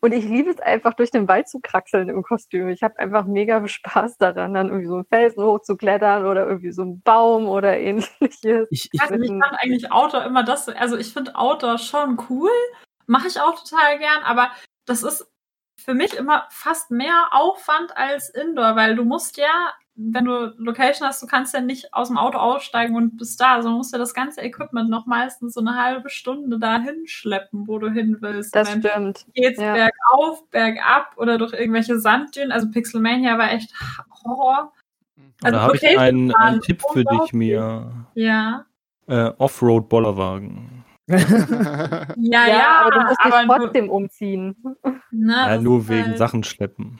und ich liebe es einfach, durch den Wald zu kraxeln im Kostüm. Ich habe einfach mega Spaß daran, dann irgendwie so einen Felsen hochzuklettern oder irgendwie so einen Baum oder ähnliches. Ich, ich, also ich fand eigentlich Outdoor immer das, also ich finde Outdoor schon cool, mache ich auch total gern, aber das ist für mich immer fast mehr Aufwand als Indoor, weil du musst ja wenn du Location hast, du kannst ja nicht aus dem Auto aussteigen und bist da. Also musst du das ganze Equipment noch meistens so eine halbe Stunde dahin schleppen, wo du hin willst. Das dann stimmt. Geht's ja. bergauf, bergab oder durch irgendwelche Sanddünen. Also Pixelmania war echt Horror. Also da habe ich einen, einen Tipp für dich, Mia. Ja. Äh, Offroad-Bollerwagen. ja, ja, ja, aber du musst dich trotzdem umziehen. Na, ja, nur wegen halt Sachen schleppen.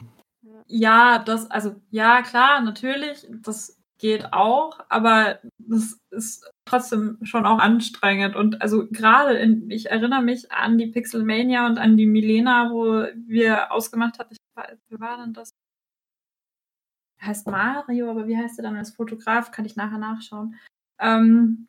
Ja, das, also ja, klar, natürlich, das geht auch, aber das ist trotzdem schon auch anstrengend. Und also gerade in, ich erinnere mich an die Pixelmania und an die Milena, wo wir ausgemacht hatten, wie war denn das? Heißt Mario, aber wie heißt er dann als Fotograf? Kann ich nachher nachschauen. Ähm,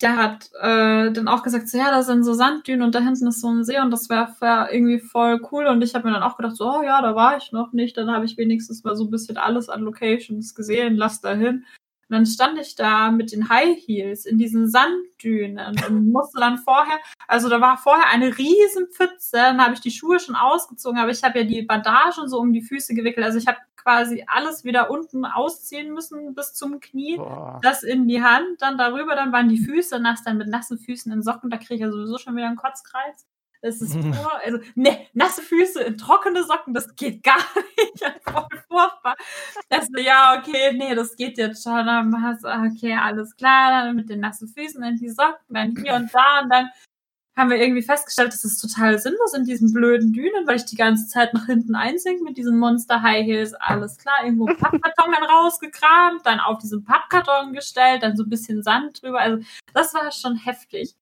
der hat äh, dann auch gesagt, so ja, da sind so Sanddünen und da hinten ist so ein See und das wäre wär irgendwie voll cool. Und ich habe mir dann auch gedacht, so, oh ja, da war ich noch nicht. Dann habe ich wenigstens mal so ein bisschen alles an Locations gesehen, lass da hin. Und dann stand ich da mit den High Heels in diesen Sanddünen und musste dann vorher, also da war vorher eine riesen Pfütze, dann habe ich die Schuhe schon ausgezogen, aber ich habe ja die Bandagen so um die Füße gewickelt. Also ich habe quasi alles wieder unten ausziehen müssen bis zum Knie, Boah. das in die Hand, dann darüber, dann waren die Füße nass, dann mit nassen Füßen in Socken, da kriege ich ja sowieso schon wieder einen Kotzkreis. Es ist pur, also, ne, nasse Füße in trockene Socken, das geht gar nicht. Voll furchtbar. Also, ja, okay, nee, das geht jetzt schon. Dann hast okay, alles klar, dann mit den nassen Füßen in die Socken, dann hier und da und dann haben wir irgendwie festgestellt, das ist total sinnlos in diesen blöden Dünen, weil ich die ganze Zeit nach hinten einsink mit diesen Monster High Heels. Alles klar, irgendwo Pappkarton dann rausgekramt, dann auf diesen Pappkarton gestellt, dann so ein bisschen Sand drüber. Also das war schon heftig.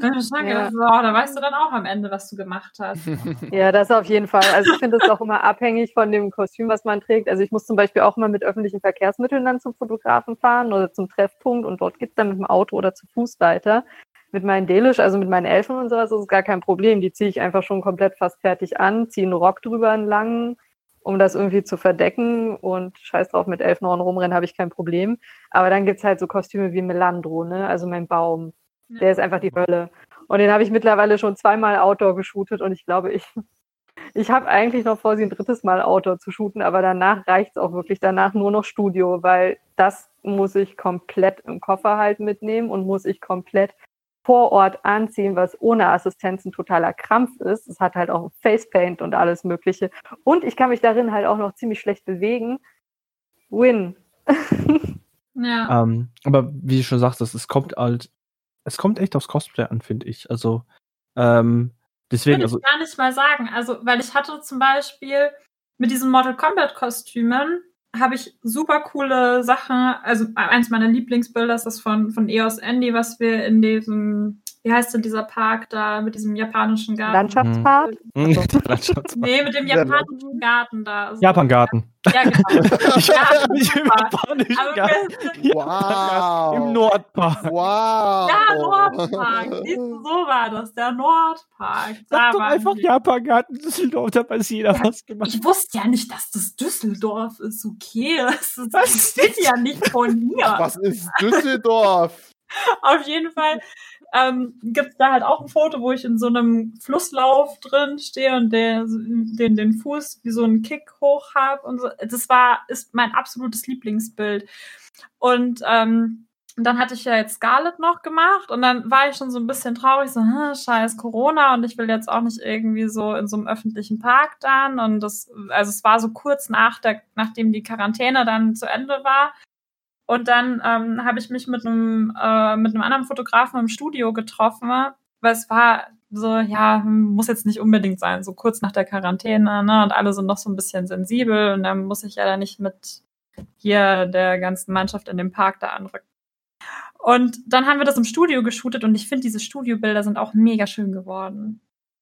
Ja. So, da weißt du dann auch am Ende, was du gemacht hast. Ja, das auf jeden Fall. Also ich finde es auch immer abhängig von dem Kostüm, was man trägt. Also ich muss zum Beispiel auch immer mit öffentlichen Verkehrsmitteln dann zum Fotografen fahren oder zum Treffpunkt und dort geht es dann mit dem Auto oder zu Fuß weiter. Mit meinen Delish, also mit meinen Elfen und sowas, ist es gar kein Problem. Die ziehe ich einfach schon komplett fast fertig an, ziehe einen Rock drüber einen langen, um das irgendwie zu verdecken und scheiß drauf, mit Elfenhorn rumrennen habe ich kein Problem. Aber dann gibt es halt so Kostüme wie Melandro, ne? also mein Baum der ist einfach die Hölle. Und den habe ich mittlerweile schon zweimal Outdoor geshootet und ich glaube, ich, ich habe eigentlich noch vor, sie ein drittes Mal Outdoor zu shooten, aber danach reicht es auch wirklich. Danach nur noch Studio, weil das muss ich komplett im Koffer halt mitnehmen und muss ich komplett vor Ort anziehen, was ohne Assistenz ein totaler Krampf ist. Es hat halt auch Facepaint und alles Mögliche. Und ich kann mich darin halt auch noch ziemlich schlecht bewegen. Win. ja. Ähm, aber wie du schon sagst, es kommt halt es kommt echt aufs Cosplay an, finde ich. Also, ähm, deswegen. Würde ich also, gar nicht mal sagen. Also, weil ich hatte zum Beispiel mit diesen Mortal Kombat Kostümen habe ich super coole Sachen. Also, eins meiner Lieblingsbilder ist das von, von EOS Andy, was wir in diesem wie heißt denn dieser Park da mit diesem japanischen Garten? Landschaftspark? Mhm. Landschaftspark. Nee, mit dem japanischen Garten da. Also Japan-Garten. Ja, genau. ja, Nicht im japanischen Garten. Wow. Im Nordpark. Wow. Ja, Nordpark. Siehst du, so war das. Der Nordpark. Da Sag doch einfach Japan-Garten Düsseldorf, da weiß jeder ja, was gemacht. Ich wusste ja nicht, dass das Düsseldorf ist. Okay, das, ist, das ist ja nicht von mir. Was ist Düsseldorf? Auf jeden Fall ähm, gibt es da halt auch ein Foto, wo ich in so einem Flusslauf drin stehe und der, den, den Fuß wie so einen Kick hoch habe und so. Das war, ist mein absolutes Lieblingsbild. Und ähm, dann hatte ich ja jetzt Scarlett noch gemacht und dann war ich schon so ein bisschen traurig, so, hm, scheiß Corona und ich will jetzt auch nicht irgendwie so in so einem öffentlichen Park dann und das, also es war so kurz nach der, nachdem die Quarantäne dann zu Ende war und dann ähm, habe ich mich mit einem, äh, mit einem anderen Fotografen im Studio getroffen, weil es war so, ja, muss jetzt nicht unbedingt sein, so kurz nach der Quarantäne, ne? Und alle sind noch so ein bisschen sensibel und dann muss ich ja da nicht mit hier der ganzen Mannschaft in dem Park da anrücken. Und dann haben wir das im Studio geshootet und ich finde, diese Studiobilder sind auch mega schön geworden.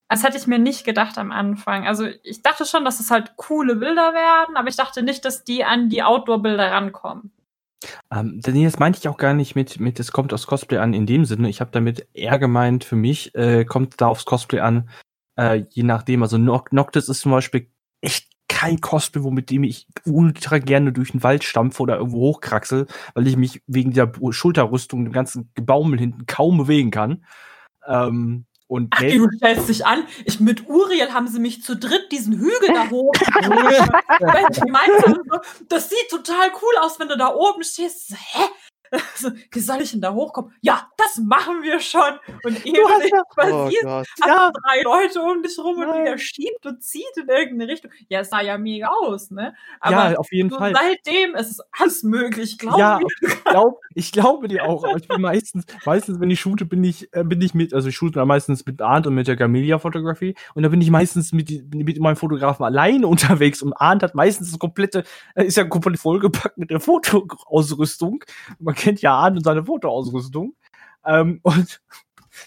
Das hätte ich mir nicht gedacht am Anfang. Also ich dachte schon, dass es halt coole Bilder werden, aber ich dachte nicht, dass die an die Outdoor-Bilder rankommen. Ähm, nee, das meinte ich auch gar nicht mit, mit es kommt aufs Cosplay an in dem Sinne. Ich habe damit eher gemeint, für mich äh, kommt da aufs Cosplay an, äh, je nachdem. Also Noct Noctis ist zum Beispiel echt kein Cosplay, womit dem ich ultra gerne durch den Wald stampfe oder irgendwo hochkraxel, weil ich mich wegen der Schulterrüstung, dem ganzen Gebaumel hinten kaum bewegen kann. Ähm, und Ach, du stellst dich an. Ich, mit Uriel haben sie mich zu dritt diesen Hügel da hoch. das sieht total cool aus, wenn du da oben stehst. Hä? So, wie soll ich denn da hochkommen? Ja, das machen wir schon. Und du nicht passiert, oh hast ja. drei Leute um dich rum Nein. und der schiebt und zieht in irgendeine Richtung. Ja, es sah ja mega aus, ne? Aber ja, auf jeden Fall. Seitdem ist es alles möglich, glaube ja, ich. Glaub, ich glaube dir auch. Aber ich bin meistens, meistens, wenn ich shoote, bin ich, äh, bin ich mit, also ich shoote meistens mit Arndt und mit der Gamelia-Fotografie. Und da bin ich meistens mit, mit meinem Fotografen alleine unterwegs. Und Arndt hat meistens das komplette, äh, ist ja komplett vollgepackt mit der Fotoausrüstung. Man kennt ja an und seine Fotoausrüstung. Ähm, und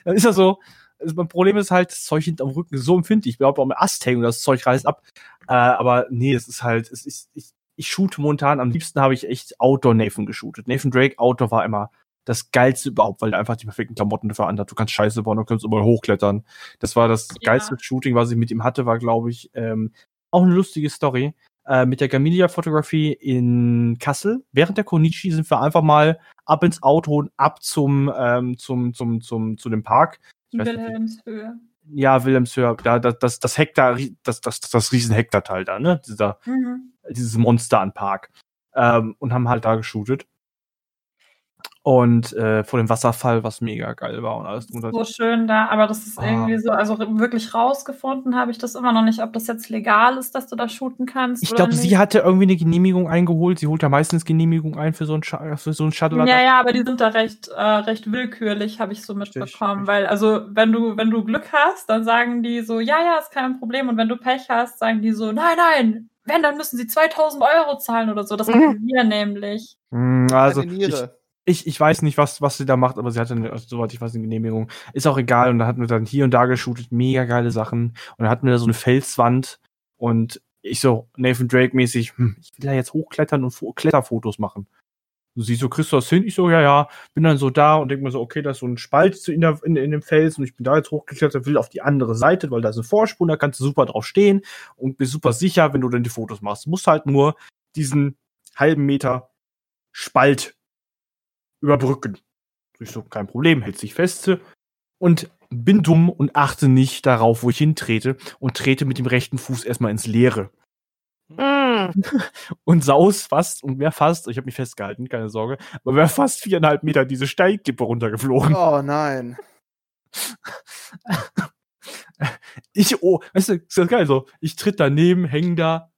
dann ist er so, also mein Problem ist halt, das Zeug hinterm Rücken ist so empfindlich. Ich glaube, am Ast hängen und das Zeug reißt ab. Äh, aber nee, es ist halt, es ist, ich, ich shoote momentan, am liebsten habe ich echt Outdoor Nathan geshootet. Nathan Drake Outdoor war immer das geilste überhaupt, weil er einfach die perfekten Klamotten dafür anhat. Du kannst Scheiße bauen, du kannst überall hochklettern. Das war das ja. geilste Shooting, was ich mit ihm hatte, war, glaube ich, ähm, auch eine lustige Story. Äh, mit der Gamilia-Fotografie in Kassel. Während der Konichi sind wir einfach mal ab ins Auto und ab zum, ähm, zum, zum, zum, zu dem Park. Wilhelmshöhe. Ja, Wilhelmshöhe, da, das, das, das Hektar, das, das, das riesen Hektarteil da, ne? Dieser, mhm. Dieses Monster an Park. Ähm, und haben halt da geshootet und äh, vor dem Wasserfall, was mega geil war und alles. So schön da, aber das ist ah. irgendwie so, also wirklich rausgefunden habe ich das immer noch nicht, ob das jetzt legal ist, dass du da shooten kannst. Ich glaube, sie hatte irgendwie eine Genehmigung eingeholt. Sie holt ja meistens Genehmigung ein für so ein, für so ein Shuttle. Ja, ja, aber die sind da recht, äh, recht willkürlich, habe ich so mitbekommen. Weil, also, wenn du, wenn du Glück hast, dann sagen die so, ja, ja, ist kein Problem. Und wenn du Pech hast, sagen die so, nein, nein, wenn, dann müssen sie 2000 Euro zahlen oder so. Das machen wir nämlich. Hm, also, ich, ich, ich weiß nicht, was, was sie da macht, aber sie hatte, eine, also, soweit ich weiß, eine Genehmigung. Ist auch egal. Und da hatten wir dann hier und da geshootet, mega geile Sachen. Und dann hatten wir da so eine Felswand und ich so Nathan Drake mäßig, hm, ich will da jetzt hochklettern und Kletterfotos machen. Und sie so, Christoph hin? Ich so, ja, ja. Bin dann so da und denke mir so, okay, da ist so ein Spalt in, der, in, in dem Fels und ich bin da jetzt hochgeklettert, will auf die andere Seite, weil da ist ein Vorsprung, da kannst du super drauf stehen und bist super sicher, wenn du dann die Fotos machst. Du musst halt nur diesen halben Meter Spalt überbrücken. Ich so, kein Problem, hält sich fest und bin dumm und achte nicht darauf, wo ich hintrete und trete mit dem rechten Fuß erstmal ins Leere. Mm. und saus fast und wer fast, ich habe mich festgehalten, keine Sorge, aber wer fast viereinhalb Meter diese Steigkippe runtergeflogen. Oh nein. ich, oh, weißt du, ist das geil so. Ich tritt daneben, häng da,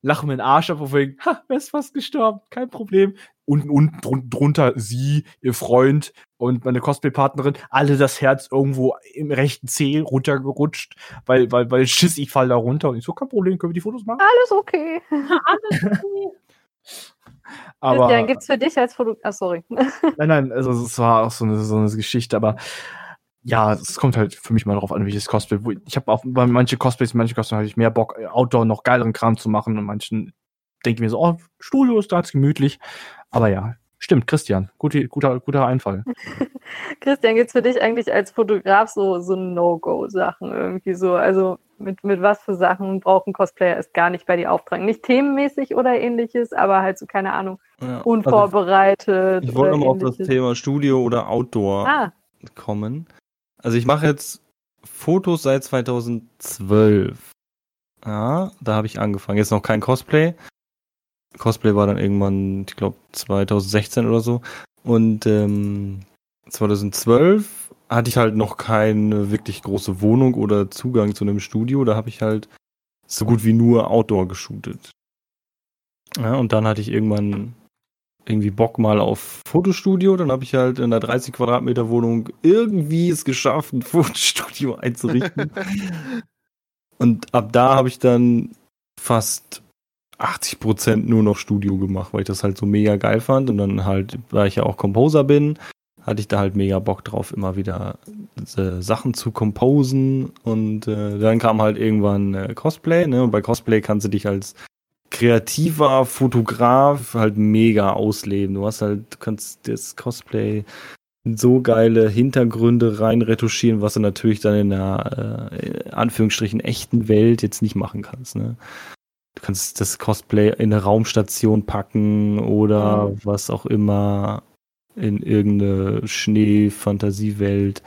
lache mir den Arsch ab und denke, ha, wer ist fast gestorben? Kein Problem. Unten, unten drunter sie, ihr Freund und meine Cosplay-Partnerin, alle das Herz irgendwo im rechten Zeh runtergerutscht, weil, weil, weil Schiss, ich fall da runter und ich so, kein Problem, können wir die Fotos machen? Alles okay. Alles okay. aber Christian, gibt's für dich als Foto, ah, sorry. nein, nein, also es war auch so eine, so eine Geschichte, aber ja, es kommt halt für mich mal darauf an, welches Cosplay. Ich habe auch bei manche Cosplays, manche Cosplays habe ich mehr Bock, Outdoor noch geileren Kram zu machen und manchen denke ich mir so, oh, Studio ist da jetzt gemütlich. Aber ja, stimmt, Christian, guter, guter, guter Einfall. Christian, gibt's für dich eigentlich als Fotograf so, so No-Go-Sachen irgendwie so? Also mit, mit was für Sachen brauchen Cosplayer es gar nicht bei dir auftragen? Nicht themenmäßig oder ähnliches, aber halt so, keine Ahnung, ja, also unvorbereitet. Also ich wollte nochmal auf das Thema Studio oder Outdoor ah. kommen. Also ich mache jetzt Fotos seit 2012. Ja, da habe ich angefangen. Jetzt noch kein Cosplay. Cosplay war dann irgendwann, ich glaube, 2016 oder so. Und ähm, 2012 hatte ich halt noch keine wirklich große Wohnung oder Zugang zu einem Studio. Da habe ich halt so gut wie nur Outdoor geshootet. Ja, und dann hatte ich irgendwann irgendwie Bock mal auf Fotostudio. Dann habe ich halt in einer 30 Quadratmeter Wohnung irgendwie es geschafft, ein Fotostudio einzurichten. und ab da habe ich dann fast 80 Prozent nur noch Studio gemacht, weil ich das halt so mega geil fand. Und dann halt, weil ich ja auch Composer bin, hatte ich da halt mega Bock drauf, immer wieder äh, Sachen zu composen. Und äh, dann kam halt irgendwann äh, Cosplay. Ne? Und bei Cosplay kannst du dich als kreativer Fotograf halt mega ausleben. Du hast halt, du kannst das Cosplay so geile Hintergründe rein retuschieren, was du natürlich dann in der äh, Anführungsstrichen echten Welt jetzt nicht machen kannst. Ne? Du kannst das Cosplay in eine Raumstation packen oder mhm. was auch immer in irgendeine Schnee-Fantasiewelt.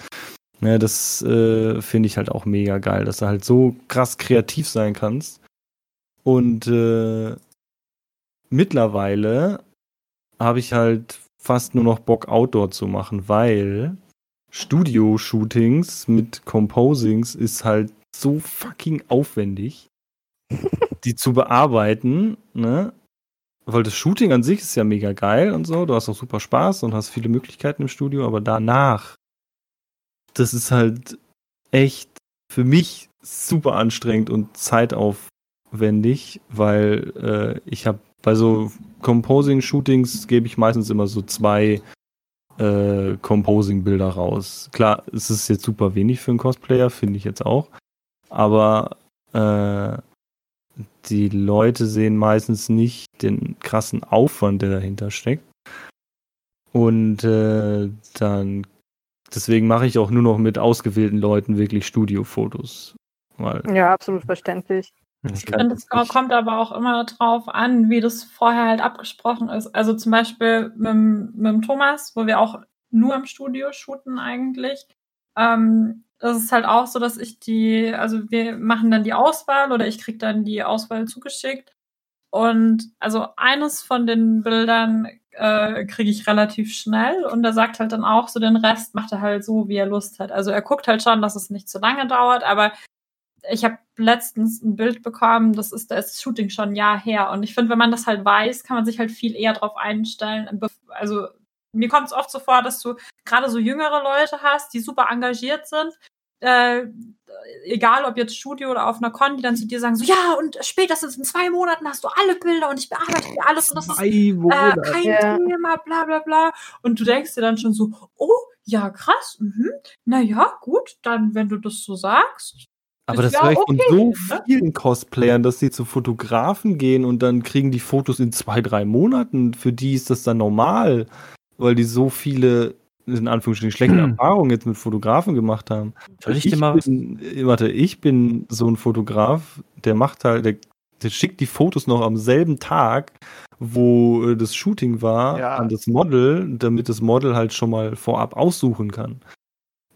Ja, das äh, finde ich halt auch mega geil, dass du halt so krass kreativ sein kannst und äh, mittlerweile habe ich halt fast nur noch Bock, Outdoor zu machen, weil Studio-Shootings mit Composings ist halt so fucking aufwendig, die zu bearbeiten, ne? Weil das Shooting an sich ist ja mega geil und so, du hast auch super Spaß und hast viele Möglichkeiten im Studio, aber danach, das ist halt echt für mich super anstrengend und zeitauf aufwendig, weil äh, ich habe bei so Composing-Shootings gebe ich meistens immer so zwei äh, Composing-Bilder raus. Klar, es ist jetzt super wenig für einen Cosplayer, finde ich jetzt auch. Aber äh, die Leute sehen meistens nicht den krassen Aufwand, der dahinter steckt. Und äh, dann deswegen mache ich auch nur noch mit ausgewählten Leuten wirklich Studiofotos. Weil, ja, absolut verständlich. Ich finde, es kommt aber auch immer drauf an, wie das vorher halt abgesprochen ist. Also zum Beispiel mit, mit dem Thomas, wo wir auch nur im Studio shooten eigentlich. Ähm, das ist halt auch so, dass ich die, also wir machen dann die Auswahl oder ich krieg dann die Auswahl zugeschickt. Und also eines von den Bildern äh, kriege ich relativ schnell und er sagt halt dann auch so, den Rest macht er halt so, wie er Lust hat. Also er guckt halt schon, dass es nicht zu lange dauert, aber ich habe letztens ein Bild bekommen, das ist das Shooting schon ein Jahr her. Und ich finde, wenn man das halt weiß, kann man sich halt viel eher drauf einstellen. Also mir kommt es oft so vor, dass du gerade so jüngere Leute hast, die super engagiert sind. Äh, egal ob jetzt Studio oder auf einer Con, die dann zu dir sagen, so ja, und spätestens in zwei Monaten hast du alle Bilder und ich bearbeite dir alles und das ist äh, kein ja. Thema, bla bla bla. Und du denkst dir dann schon so, oh, ja, krass, mhm. naja, gut, dann, wenn du das so sagst, aber das höre ich von so ne? vielen Cosplayern, dass sie zu Fotografen gehen und dann kriegen die Fotos in zwei, drei Monaten. Für die ist das dann normal, weil die so viele, in Anführungsstrichen, schlechte Erfahrungen jetzt mit Fotografen gemacht haben. Soll ich, ich dir mal bin, Warte, ich bin so ein Fotograf, der macht halt, der, der schickt die Fotos noch am selben Tag, wo äh, das Shooting war, ja. an das Model, damit das Model halt schon mal vorab aussuchen kann.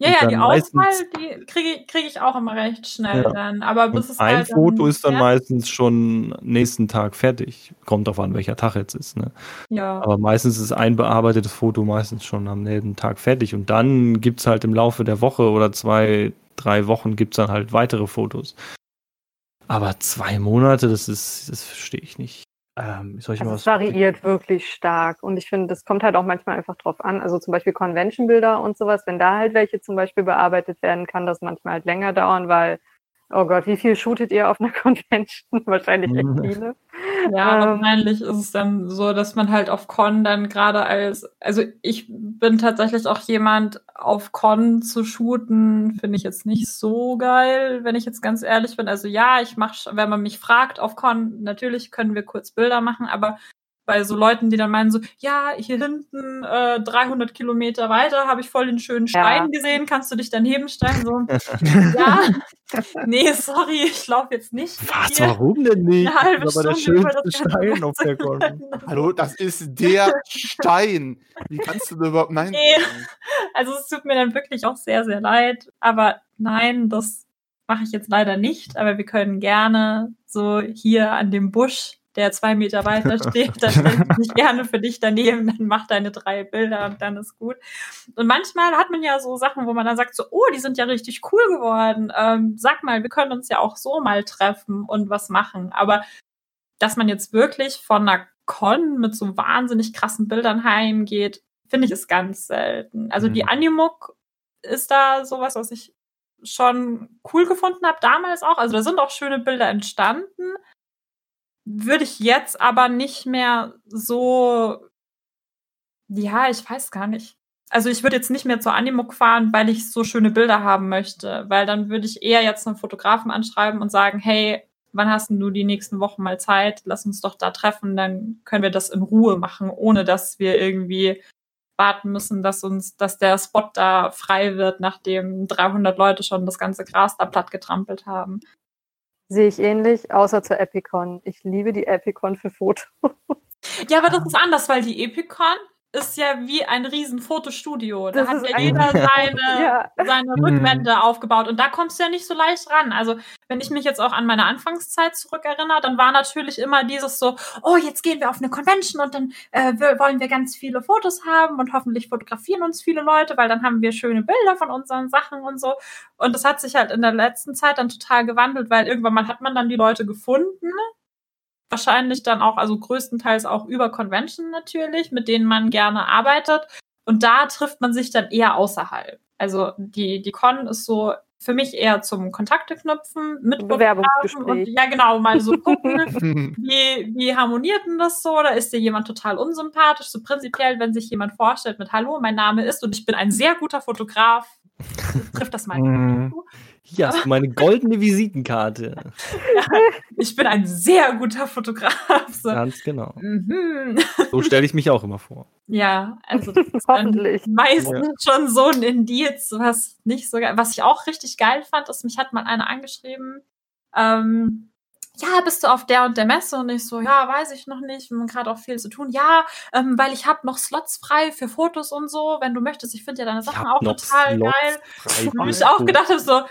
Ja, ja, die Auswahl, die kriege krieg ich auch immer recht schnell ja. dann. Aber bis es ein halt Foto ist dann meistens schon nächsten Tag fertig. Kommt drauf an, welcher Tag jetzt ist. Ne? Ja. Aber meistens ist ein bearbeitetes Foto meistens schon am nächsten Tag fertig. Und dann gibt es halt im Laufe der Woche oder zwei, drei Wochen gibt es dann halt weitere Fotos. Aber zwei Monate, das ist, das verstehe ich nicht. Ähm, soll ich also mal es variiert wirklich stark und ich finde, das kommt halt auch manchmal einfach drauf an. Also zum Beispiel Convention-Bilder und sowas, wenn da halt welche zum Beispiel bearbeitet werden, kann das manchmal halt länger dauern, weil Oh Gott, wie viel shootet ihr auf einer Convention? Wahrscheinlich echt mhm. viele. Ja, ähm, wahrscheinlich ist es dann so, dass man halt auf Con dann gerade als, also ich bin tatsächlich auch jemand, auf Con zu shooten, finde ich jetzt nicht so geil, wenn ich jetzt ganz ehrlich bin. Also ja, ich mache, wenn man mich fragt auf Con, natürlich können wir kurz Bilder machen, aber bei so Leuten, die dann meinen so, ja, hier hinten äh, 300 Kilometer weiter habe ich voll den schönen Stein ja. gesehen, kannst du dich daneben stellen? So, ja, nee, sorry, ich laufe jetzt nicht. Was, hier. warum denn nicht? Eine halbe das ist aber der schönste Stein auf der Con. Hallo, das ist der Stein. Wie kannst du da überhaupt nein nee. Also es tut mir dann wirklich auch sehr, sehr leid, aber nein, das mache ich jetzt leider nicht, aber wir können gerne so hier an dem Busch der zwei Meter weiter steht, dann stelle ich mich gerne für dich daneben, dann mach deine drei Bilder und dann ist gut. Und manchmal hat man ja so Sachen, wo man dann sagt so, oh, die sind ja richtig cool geworden. Ähm, sag mal, wir können uns ja auch so mal treffen und was machen. Aber dass man jetzt wirklich von einer Con mit so wahnsinnig krassen Bildern heimgeht, finde ich ist ganz selten. Also mhm. die Animuk ist da sowas, was ich schon cool gefunden habe, damals auch. Also da sind auch schöne Bilder entstanden würde ich jetzt aber nicht mehr so, ja, ich weiß gar nicht. Also ich würde jetzt nicht mehr zur Animuk fahren, weil ich so schöne Bilder haben möchte, weil dann würde ich eher jetzt einen Fotografen anschreiben und sagen, hey, wann hast du die nächsten Wochen mal Zeit? Lass uns doch da treffen, dann können wir das in Ruhe machen, ohne dass wir irgendwie warten müssen, dass uns, dass der Spot da frei wird, nachdem 300 Leute schon das ganze Gras da platt getrampelt haben. Sehe ich ähnlich, außer zur Epicon. Ich liebe die Epicon für Fotos. Ja, aber das ist anders, weil die Epicon ist ja wie ein riesen Fotostudio. Da das hat ja jeder seine, ja. seine mhm. Rückwände aufgebaut und da kommst du ja nicht so leicht ran. Also wenn ich mich jetzt auch an meine Anfangszeit zurückerinnere, dann war natürlich immer dieses so, oh, jetzt gehen wir auf eine Convention und dann äh, wollen wir ganz viele Fotos haben und hoffentlich fotografieren uns viele Leute, weil dann haben wir schöne Bilder von unseren Sachen und so. Und das hat sich halt in der letzten Zeit dann total gewandelt, weil irgendwann mal hat man dann die Leute gefunden, wahrscheinlich dann auch, also größtenteils auch über Convention natürlich, mit denen man gerne arbeitet. Und da trifft man sich dann eher außerhalb. Also die, die Con ist so für mich eher zum Kontakte knüpfen, mit Bewerbungsgespräch. Und, ja, genau, mal so gucken, wie, wie harmoniert denn das so? Oder ist dir jemand total unsympathisch? So prinzipiell, wenn sich jemand vorstellt mit Hallo, mein Name ist und ich bin ein sehr guter Fotograf, trifft das mal. Mhm. Hier hast du meine goldene Visitenkarte. Ja, ich bin ein sehr guter Fotograf. So. Ganz genau. Mhm. So stelle ich mich auch immer vor. Ja, also das ist Hoffentlich. meistens ja. schon so ein Indiz, was nicht so geil. Was ich auch richtig geil fand, ist, mich hat mal einer angeschrieben. Ähm, ja, bist du auf der und der Messe? Und ich so, ja, weiß ich noch nicht, gerade auch viel zu tun. Ja, ähm, weil ich habe noch Slots frei für Fotos und so, wenn du möchtest. Ich finde ja deine Sachen auch total Slots geil. Wo ich auch gedacht habe, so,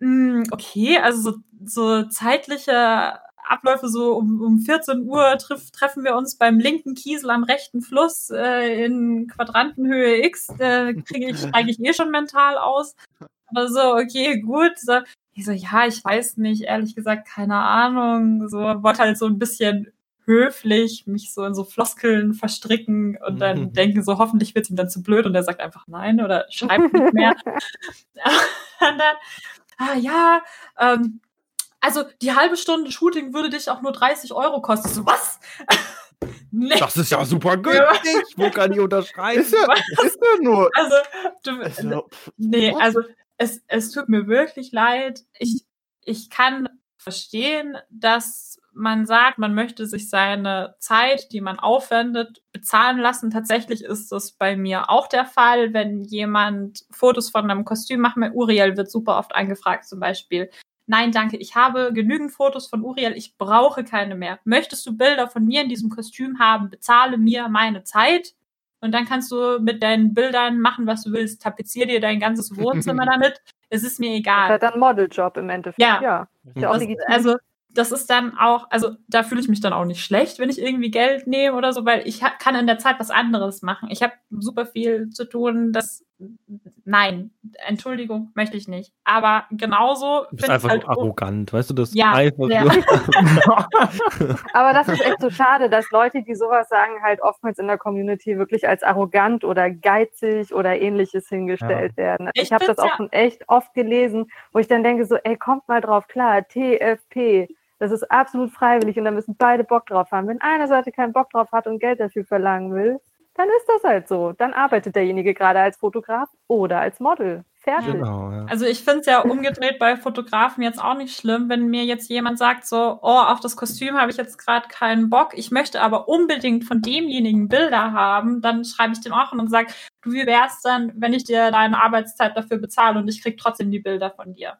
mh, hm, okay, also so, so zeitliche Abläufe so um, um 14 Uhr treff, treffen wir uns beim linken Kiesel am rechten Fluss äh, in Quadrantenhöhe X. Äh, kriege ich eigentlich eh schon mental aus. Aber so, okay, gut. So, ich so, ja, ich weiß nicht, ehrlich gesagt, keine Ahnung. So, wollte halt so ein bisschen höflich mich so in so Floskeln verstricken und dann mhm. denken so, hoffentlich wird ihm dann zu blöd und er sagt einfach nein oder schreibt nicht mehr. und dann, ah ja, ähm, also die halbe Stunde Shooting würde dich auch nur 30 Euro kosten. So, was? nee. Das ist ja super günstig. Wo kann ich unterschreiben? Ist ja, ist ja nur. Also, du, also, nee, also es, es tut mir wirklich leid. Ich, ich kann verstehen, dass man sagt, man möchte sich seine Zeit, die man aufwendet, bezahlen lassen. Tatsächlich ist das bei mir auch der Fall, wenn jemand Fotos von einem Kostüm macht. Uriel wird super oft angefragt, zum Beispiel nein, danke, ich habe genügend Fotos von Uriel, ich brauche keine mehr. Möchtest du Bilder von mir in diesem Kostüm haben, bezahle mir meine Zeit und dann kannst du mit deinen Bildern machen, was du willst. Tapezier dir dein ganzes Wohnzimmer damit. Es ist mir egal. Das ist dann Modeljob im Endeffekt. Ja. ja. ja das, also das ist dann auch, also da fühle ich mich dann auch nicht schlecht, wenn ich irgendwie Geld nehme oder so, weil ich kann in der Zeit was anderes machen. Ich habe super viel zu tun, das nein, Entschuldigung, möchte ich nicht. Aber genauso. Du bist einfach halt arrogant, weißt du das? Ja. ja. Aber das ist echt so schade, dass Leute, die sowas sagen, halt oftmals in der Community wirklich als arrogant oder geizig oder ähnliches hingestellt ja. werden. Also ich, ich habe das auch ja. schon echt oft gelesen, wo ich dann denke so, ey, kommt mal drauf klar, TFP. Das ist absolut freiwillig und da müssen beide Bock drauf haben. Wenn eine Seite keinen Bock drauf hat und Geld dafür verlangen will, dann ist das halt so. Dann arbeitet derjenige gerade als Fotograf oder als Model. Fertig. Genau, ja. Also ich finde es ja umgedreht bei Fotografen jetzt auch nicht schlimm, wenn mir jetzt jemand sagt so, oh, auf das Kostüm habe ich jetzt gerade keinen Bock, ich möchte aber unbedingt von demjenigen Bilder haben, dann schreibe ich dem auch und sage, du, wie wär's dann, wenn ich dir deine Arbeitszeit dafür bezahle und ich krieg trotzdem die Bilder von dir?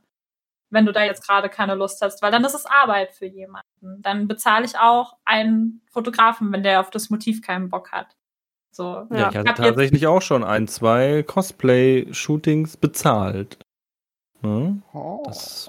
Wenn du da jetzt gerade keine Lust hast, weil dann ist es Arbeit für jemanden. Dann bezahle ich auch einen Fotografen, wenn der auf das Motiv keinen Bock hat. So. Ja, ja ich hatte tatsächlich auch schon ein, zwei Cosplay-Shootings bezahlt. Hm?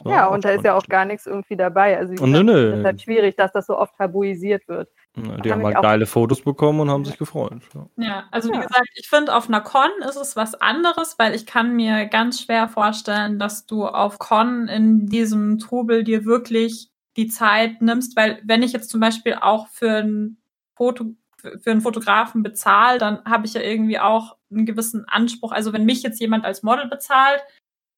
Ja, und da ist ja auch gar nichts irgendwie dabei. Also gesagt, nö, nö. es ist halt schwierig, dass das so oft tabuisiert wird. Ja, die haben halt geile Fotos bekommen und haben sich gefreut. Ja, ja also wie gesagt, ich finde, auf einer Con ist es was anderes, weil ich kann mir ganz schwer vorstellen, dass du auf Con in diesem Trubel dir wirklich die Zeit nimmst, weil wenn ich jetzt zum Beispiel auch für ein Foto für einen Fotografen bezahle, dann habe ich ja irgendwie auch einen gewissen Anspruch. Also wenn mich jetzt jemand als Model bezahlt,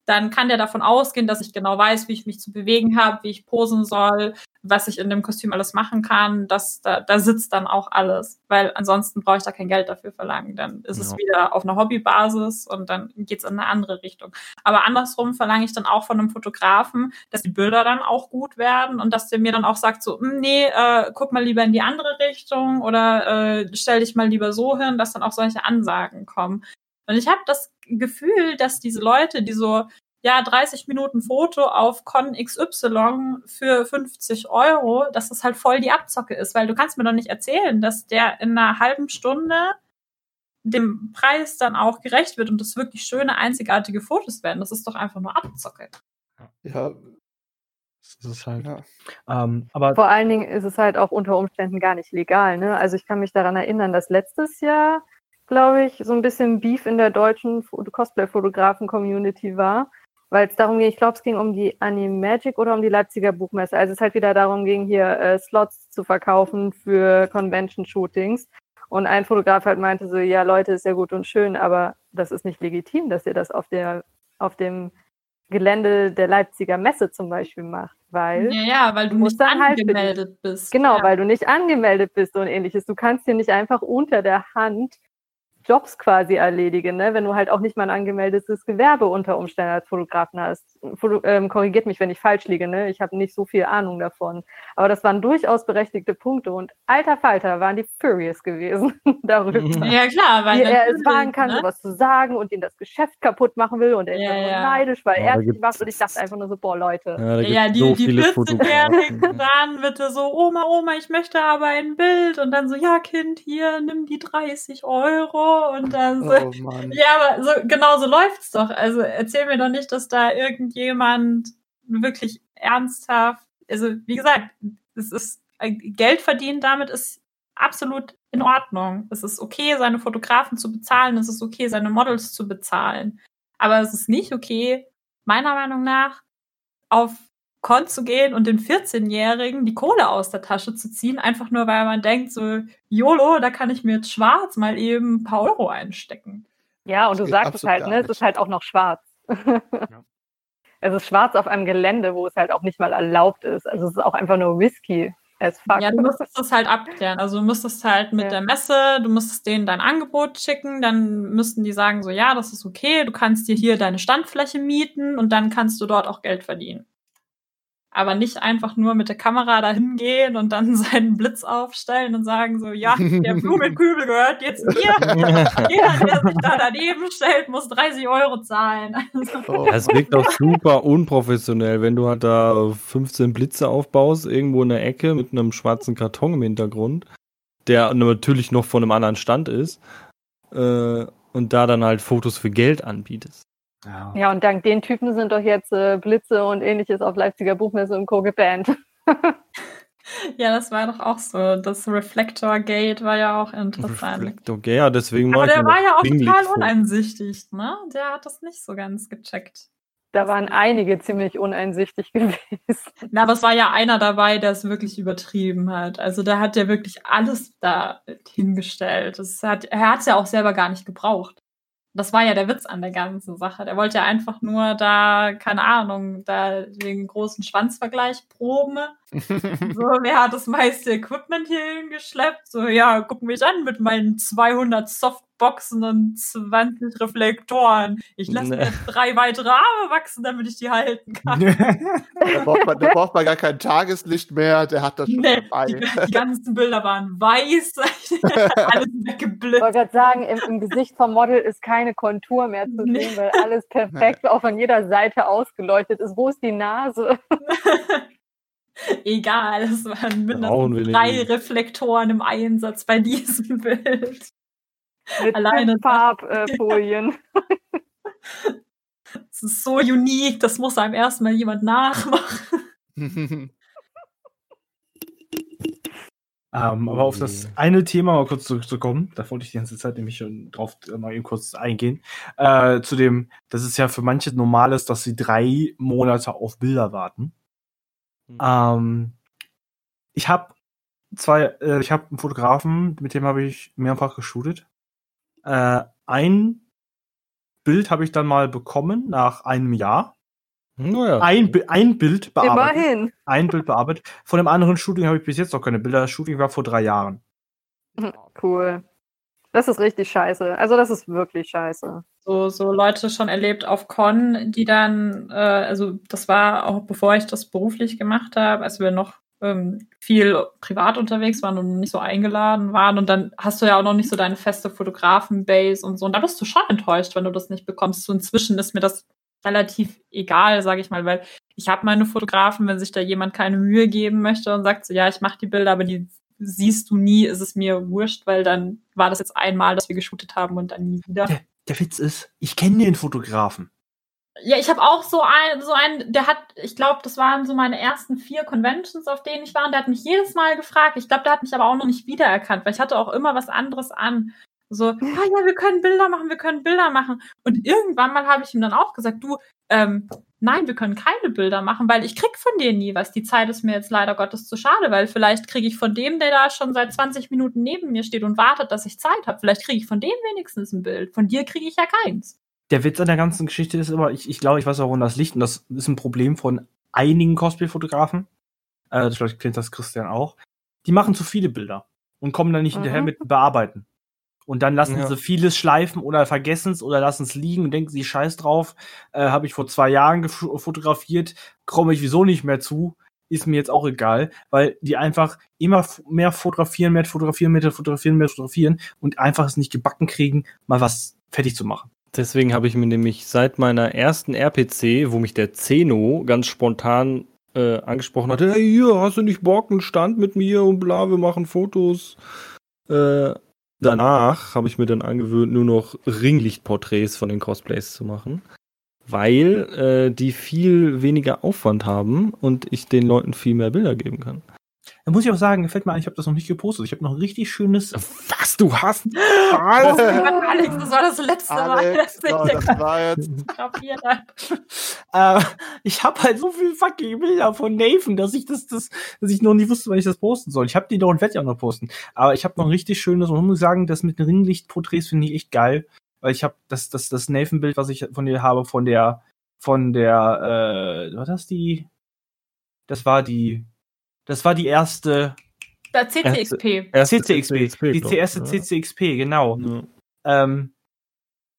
dann kann der davon ausgehen, dass ich genau weiß, wie ich mich zu bewegen habe, wie ich posen soll, was ich in dem Kostüm alles machen kann. Das, da, da sitzt dann auch alles. Weil ansonsten brauche ich da kein Geld dafür verlangen. Dann ist ja. es wieder auf einer Hobbybasis und dann geht's in eine andere Richtung. Aber andersrum verlange ich dann auch von einem Fotografen, dass die Bilder dann auch gut werden und dass der mir dann auch sagt, so, hm, nee, äh, guck mal lieber in die andere Richtung oder äh, stell dich mal lieber so hin, dass dann auch solche Ansagen kommen. Und ich habe das Gefühl, dass diese Leute, die so, ja, 30 Minuten Foto auf Con XY für 50 Euro, dass das halt voll die Abzocke ist, weil du kannst mir doch nicht erzählen, dass der in einer halben Stunde dem Preis dann auch gerecht wird und das wirklich schöne, einzigartige Fotos werden. Das ist doch einfach nur Abzocke. Ja. Das ist halt. Ja. Ähm, aber Vor allen Dingen ist es halt auch unter Umständen gar nicht legal. Ne? Also ich kann mich daran erinnern, dass letztes Jahr glaube ich, so ein bisschen Beef in der deutschen Cosplay-Fotografen-Community war, weil es darum ging, ich glaube, es ging um die Animagic oder um die Leipziger Buchmesse. Also es halt wieder darum ging, hier äh, Slots zu verkaufen für Convention-Shootings. Und ein Fotograf halt meinte so, ja Leute, ist ja gut und schön, aber das ist nicht legitim, dass ihr das auf der, auf dem Gelände der Leipziger Messe zum Beispiel macht, weil ja, ja weil du nicht halt angemeldet halt, bist. Genau, ja. weil du nicht angemeldet bist und ähnliches. Du kannst hier nicht einfach unter der Hand Jobs quasi erledige, ne? wenn du halt auch nicht mal ein angemeldetes Gewerbe unter Umständen als Fotografen hast. Foto, ähm, korrigiert mich, wenn ich falsch liege, ne? ich habe nicht so viel Ahnung davon. Aber das waren durchaus berechtigte Punkte und alter Falter waren die furious gewesen darüber. Ja klar, weil Wie er es wagen kann, ne? sowas zu sagen und ihn das Geschäft kaputt machen will und er ist Ja, ja, neidisch, weil Ja, er es macht und ich dachte einfach nur so, boah Leute. Ja, Ja, die, so die viele 14-Jährigen Fotografen. dann bitte so, Oma, Oma, ich möchte aber ein Bild. Und dann so, ja, Kind, hier, nimm die 30 Euro. Und dann so, Oh Mann. ja, aber so, genau so läuft's doch. Also erzähl mir doch nicht, dass da irgendjemand wirklich ernsthaft, also wie gesagt, es ist, Geld verdienen damit ist absolut in Ordnung. Es ist okay, seine Fotografen zu bezahlen. Es ist okay, seine Models zu bezahlen. Aber es ist nicht okay, meiner Meinung nach, auf Con zu gehen und den 14-Jährigen die Kohle aus der Tasche zu ziehen, einfach nur weil man denkt, so, YOLO, da kann ich mir jetzt schwarz mal eben ein paar Euro einstecken. Ja, und du Das geht sagst es halt, ne? Es ist halt auch noch schwarz. Es ist schwarz auf einem Gelände, wo es halt auch nicht mal erlaubt ist. Also es ist auch einfach nur Whisky as fuck. Ja, du müsstest das halt abklären. Also du müsstest halt mit Ja. der Messe, du müsstest denen dein Angebot schicken, dann müssten die sagen so, ja, das ist okay, du kannst dir hier deine Standfläche mieten und dann kannst du dort auch Geld verdienen. Aber nicht einfach nur mit der Kamera dahin gehen und dann seinen Blitz aufstellen und sagen so, ja, der Blumenkübel gehört jetzt mir. Jeder, der sich da daneben stellt, muss 30 Euro zahlen. Also, Oh. Das wirkt auch super unprofessionell, wenn du halt da 15 Blitze aufbaust, irgendwo in der Ecke mit einem schwarzen Karton im Hintergrund, der natürlich noch von einem anderen Stand ist, äh, und da dann halt Fotos für Geld anbietest. Ja. Ja, und dank den Typen sind doch jetzt äh, Blitze und ähnliches auf Leipziger Buchmesse und Co. gebannt. ja, das war doch auch so. Das Reflector Gate war ja auch interessant. Reflektor, okay, ja, deswegen Aber mach ich der war ja auch total uneinsichtig, ne? Der hat das nicht so ganz gecheckt. Da waren einige ziemlich uneinsichtig gewesen. Na, aber es war ja einer dabei, der es wirklich übertrieben hat. Also der hat ja wirklich alles da hingestellt. Das hat, er hat es ja auch selber gar nicht gebraucht. Das war ja der Witz an der ganzen Sache. Der wollte ja einfach nur da, keine Ahnung, da den großen Schwanzvergleich proben. So, wer hat das meiste Equipment hier hingeschleppt? So, ja, guck mich an mit meinen 200 Softboxen und 20 Reflektoren. Ich lasse mir Nee. drei weitere Arme wachsen, damit ich die halten kann. Da braucht, man, da braucht man gar kein Tageslicht mehr, der hat das schon Nee, dabei. die, die ganzen Bilder waren weiß, alles Ich weggeblitzt. wollte gerade sagen, im, im Gesicht vom Model ist keine Kontur mehr zu Nee. sehen, weil alles perfekt auch von jeder Seite ausgeleuchtet ist. Wo ist die Nase? Egal, es waren mindestens drei. Reflektoren im Einsatz bei diesem Bild. Mit Alleine das- Farbfolien. Es ist so unique, das muss einem erstmal jemand nachmachen. Ähm, aber auf das eine Thema mal kurz zurückzukommen, da wollte ich die ganze Zeit nämlich schon drauf äh, mal eben kurz eingehen. Äh, zu dem, dass es ja für manche normal ist, dass sie drei Monate auf Bilder warten. Mhm. Ähm, ich habe zwei, äh, ich habe einen Fotografen, mit dem habe ich mehrfach geshootet. Äh, ein Bild habe ich dann mal bekommen nach einem Jahr. Naja. Ein, ein Bild bearbeitet Immerhin. ein Bild bearbeitet. Von dem anderen Shooting habe ich bis jetzt noch keine Bilder. Das Shooting war vor drei Jahren. Cool. Das ist richtig scheiße. Also das ist wirklich scheiße. so, so Leute schon erlebt auf Con, die dann, äh, also das war auch bevor ich das beruflich gemacht habe, als wir noch ähm, viel privat unterwegs waren und nicht so eingeladen waren und dann hast du ja auch noch nicht so deine feste Fotografen-Base und so und da bist du schon enttäuscht, wenn du das nicht bekommst. So inzwischen ist mir das relativ egal, sage ich mal, weil ich habe meine Fotografen, wenn sich da jemand keine Mühe geben möchte und sagt so, ja, ich mache die Bilder, aber die siehst du nie, ist es mir wurscht, weil dann war das jetzt einmal, dass wir geshootet haben und dann nie wieder. Der, der Witz ist, ich kenne den Fotografen. Ja, ich habe auch so einen, so einen, der hat, ich glaube, das waren so meine ersten vier Conventions, auf denen ich war, und der hat mich jedes Mal gefragt. Ich glaube, der hat mich aber auch noch nicht wiedererkannt, weil ich hatte auch immer was anderes an. So, ah ja, wir können Bilder machen, wir können Bilder machen. Und irgendwann mal habe ich ihm dann auch gesagt, du, ähm, nein, wir können keine Bilder machen, weil ich krieg von dir nie was. Die Zeit ist mir jetzt leider Gottes zu schade, weil vielleicht kriege ich von dem, der da schon seit 20 Minuten neben mir steht und wartet, dass ich Zeit habe, vielleicht kriege ich von dem wenigstens ein Bild. Von dir kriege ich ja keins. Der Witz an der ganzen Geschichte ist immer, ich, ich glaube, ich weiß auch, woran das liegt. Und das ist ein Problem von einigen Cosplay-Fotografen. Äh, das- vielleicht kennt das Christian auch. Die machen zu viele Bilder und kommen dann nicht Mhm. hinterher mit Bearbeiten. Und dann lassen Ja. sie vieles schleifen oder vergessen es oder lassen es liegen und denken sie, scheiß drauf, äh, habe ich vor zwei Jahren fotografiert, komme ich wieso nicht mehr zu, ist mir jetzt auch egal, weil die einfach immer mehr fotografieren, mehr fotografieren, mehr fotografieren, mehr fotografieren und einfach es nicht gebacken kriegen, mal was fertig zu machen. Deswegen habe ich mir nämlich seit meiner ersten RPC, wo mich der Zeno ganz spontan äh, angesprochen hatte, hey, hier, hast du nicht Bock, einen Stand mit mir und bla, wir machen Fotos. Äh, danach habe ich mir dann angewöhnt, nur noch Ringlichtporträts von den Cosplays zu machen, weil äh, die viel weniger Aufwand haben und ich den Leuten viel mehr Bilder geben kann. Da muss ich auch sagen, gefällt mir ein, ich habe das noch nicht gepostet. Ich habe noch ein richtig schönes. Was, du hast? Alex, das war das letzte Mal, Alex, dass ich das war jetzt. fotografiert habe. Äh, ich habe halt so viele fucking Bilder von Nathan, dass ich das, das, dass ich noch nie wusste, wann ich das posten soll. Ich habe die doch und werde die auch noch posten. Aber ich habe noch ein richtig schönes, und ich muss sagen, das mit den Ringlichtporträts finde ich echt geil, weil ich habe das, das, das Nathan-Bild, was ich von dir habe, von der, von der, äh, war das die? Das war die, das war die erste Da CCXP. Erste CCXP, die glaub ich, erste ja. CCXP, genau. Ja. Ähm,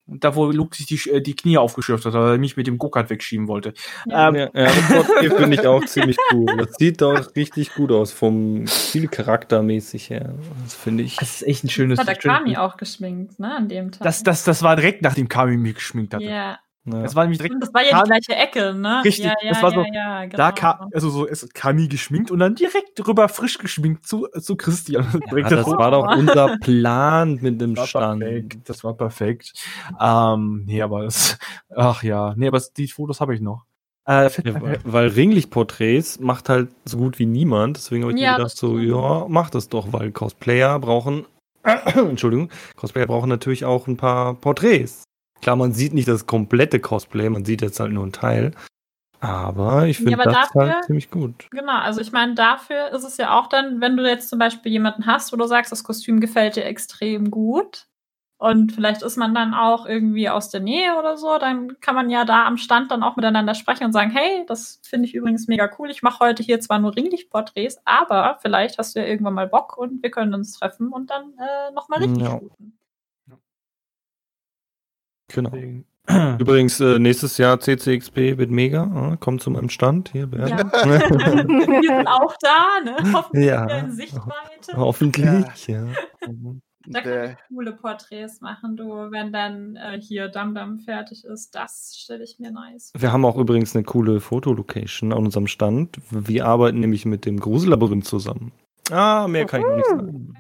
da wo Luke sich die, äh, die Knie aufgeschürft hat, weil er mich mit dem Go-Kart wegschieben wollte. Ja. Ähm, Ja, ja das finde ich auch ziemlich cool. Das sieht doch richtig gut aus, vom viel charaktermäßig her. Das finde ich. Das ist echt ein schönes. Das hat der Kami auch geschminkt, ne, an dem Tag. Das, das, das war direkt nachdem Kami mich geschminkt hatte. ja. Ja. Das war nämlich direkt. Und das war ja die gleiche Ecke, ne? Richtig, ja, ja, das war ja, so- ja, genau. Da kam, also so ist Kami geschminkt und dann direkt drüber frisch geschminkt zu, zu Christian. Das rot. war doch unser Plan mit dem Das Stand. perfekt. Das war perfekt. Ähm, nee, aber das, ach ja, nee, aber die Fotos habe ich noch. Äh, weil, weil Ringlichtporträts macht halt so gut wie niemand. Deswegen habe ich Ja, mir gedacht, das so, ja, mach das doch, weil Cosplayer brauchen, Entschuldigung, Cosplayer brauchen natürlich auch ein paar Porträts. Klar, man sieht nicht das komplette Cosplay, man sieht jetzt halt nur einen Teil. Aber ich finde aber das dafür- halt ziemlich gut. Genau, also ich meine, dafür ist es ja auch dann, wenn du jetzt zum Beispiel jemanden hast, wo du sagst, das Kostüm gefällt dir extrem gut und vielleicht ist man dann auch irgendwie aus der Nähe oder so, dann kann man ja da am Stand dann auch miteinander sprechen und sagen, hey, das finde ich übrigens mega cool. Ich mache heute hier zwar nur Ringlichtporträts, aber vielleicht hast du ja irgendwann mal Bock und wir können uns treffen und dann äh, nochmal richtig Ja. shooten. Genau. Deswegen- Übrigens, äh, nächstes Jahr CCXP wird mega. Äh, kommt zu meinem Stand hier, Bernd. Ja. wir sind auch da, ne? Hoffentlich Ja. in Sichtweite. Hoffentlich, ja. Da kann ich coole Porträts machen, du, wenn dann äh, hier Dam fertig ist. Das stelle ich mir nice. Wir haben auch übrigens eine coole Fotolocation an unserem Stand. Wir arbeiten nämlich mit dem Grusellabyrinth zusammen. Ah, mehr kann ich noch nicht sagen.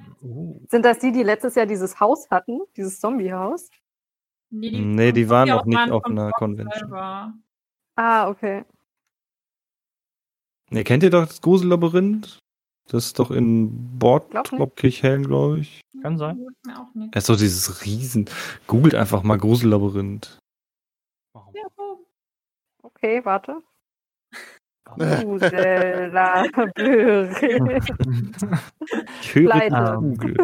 Sind das die, die letztes Jahr dieses Haus hatten? Dieses Zombie-Haus? Nee, die waren ja noch auch nicht waren auf einer Convention. selber. Ah, okay. Ne, kennt ihr doch das Grusellabyrinth? Das ist doch in Glaub Bordtrop Kirchhellen, glaube ich. Kann sein. Sagt Mir auch nicht. Er ist so dieses Riesen. Googelt einfach mal Grusellabyrinth. Okay, warte. Grusellabyrinth. Ich höre Pleite. Google.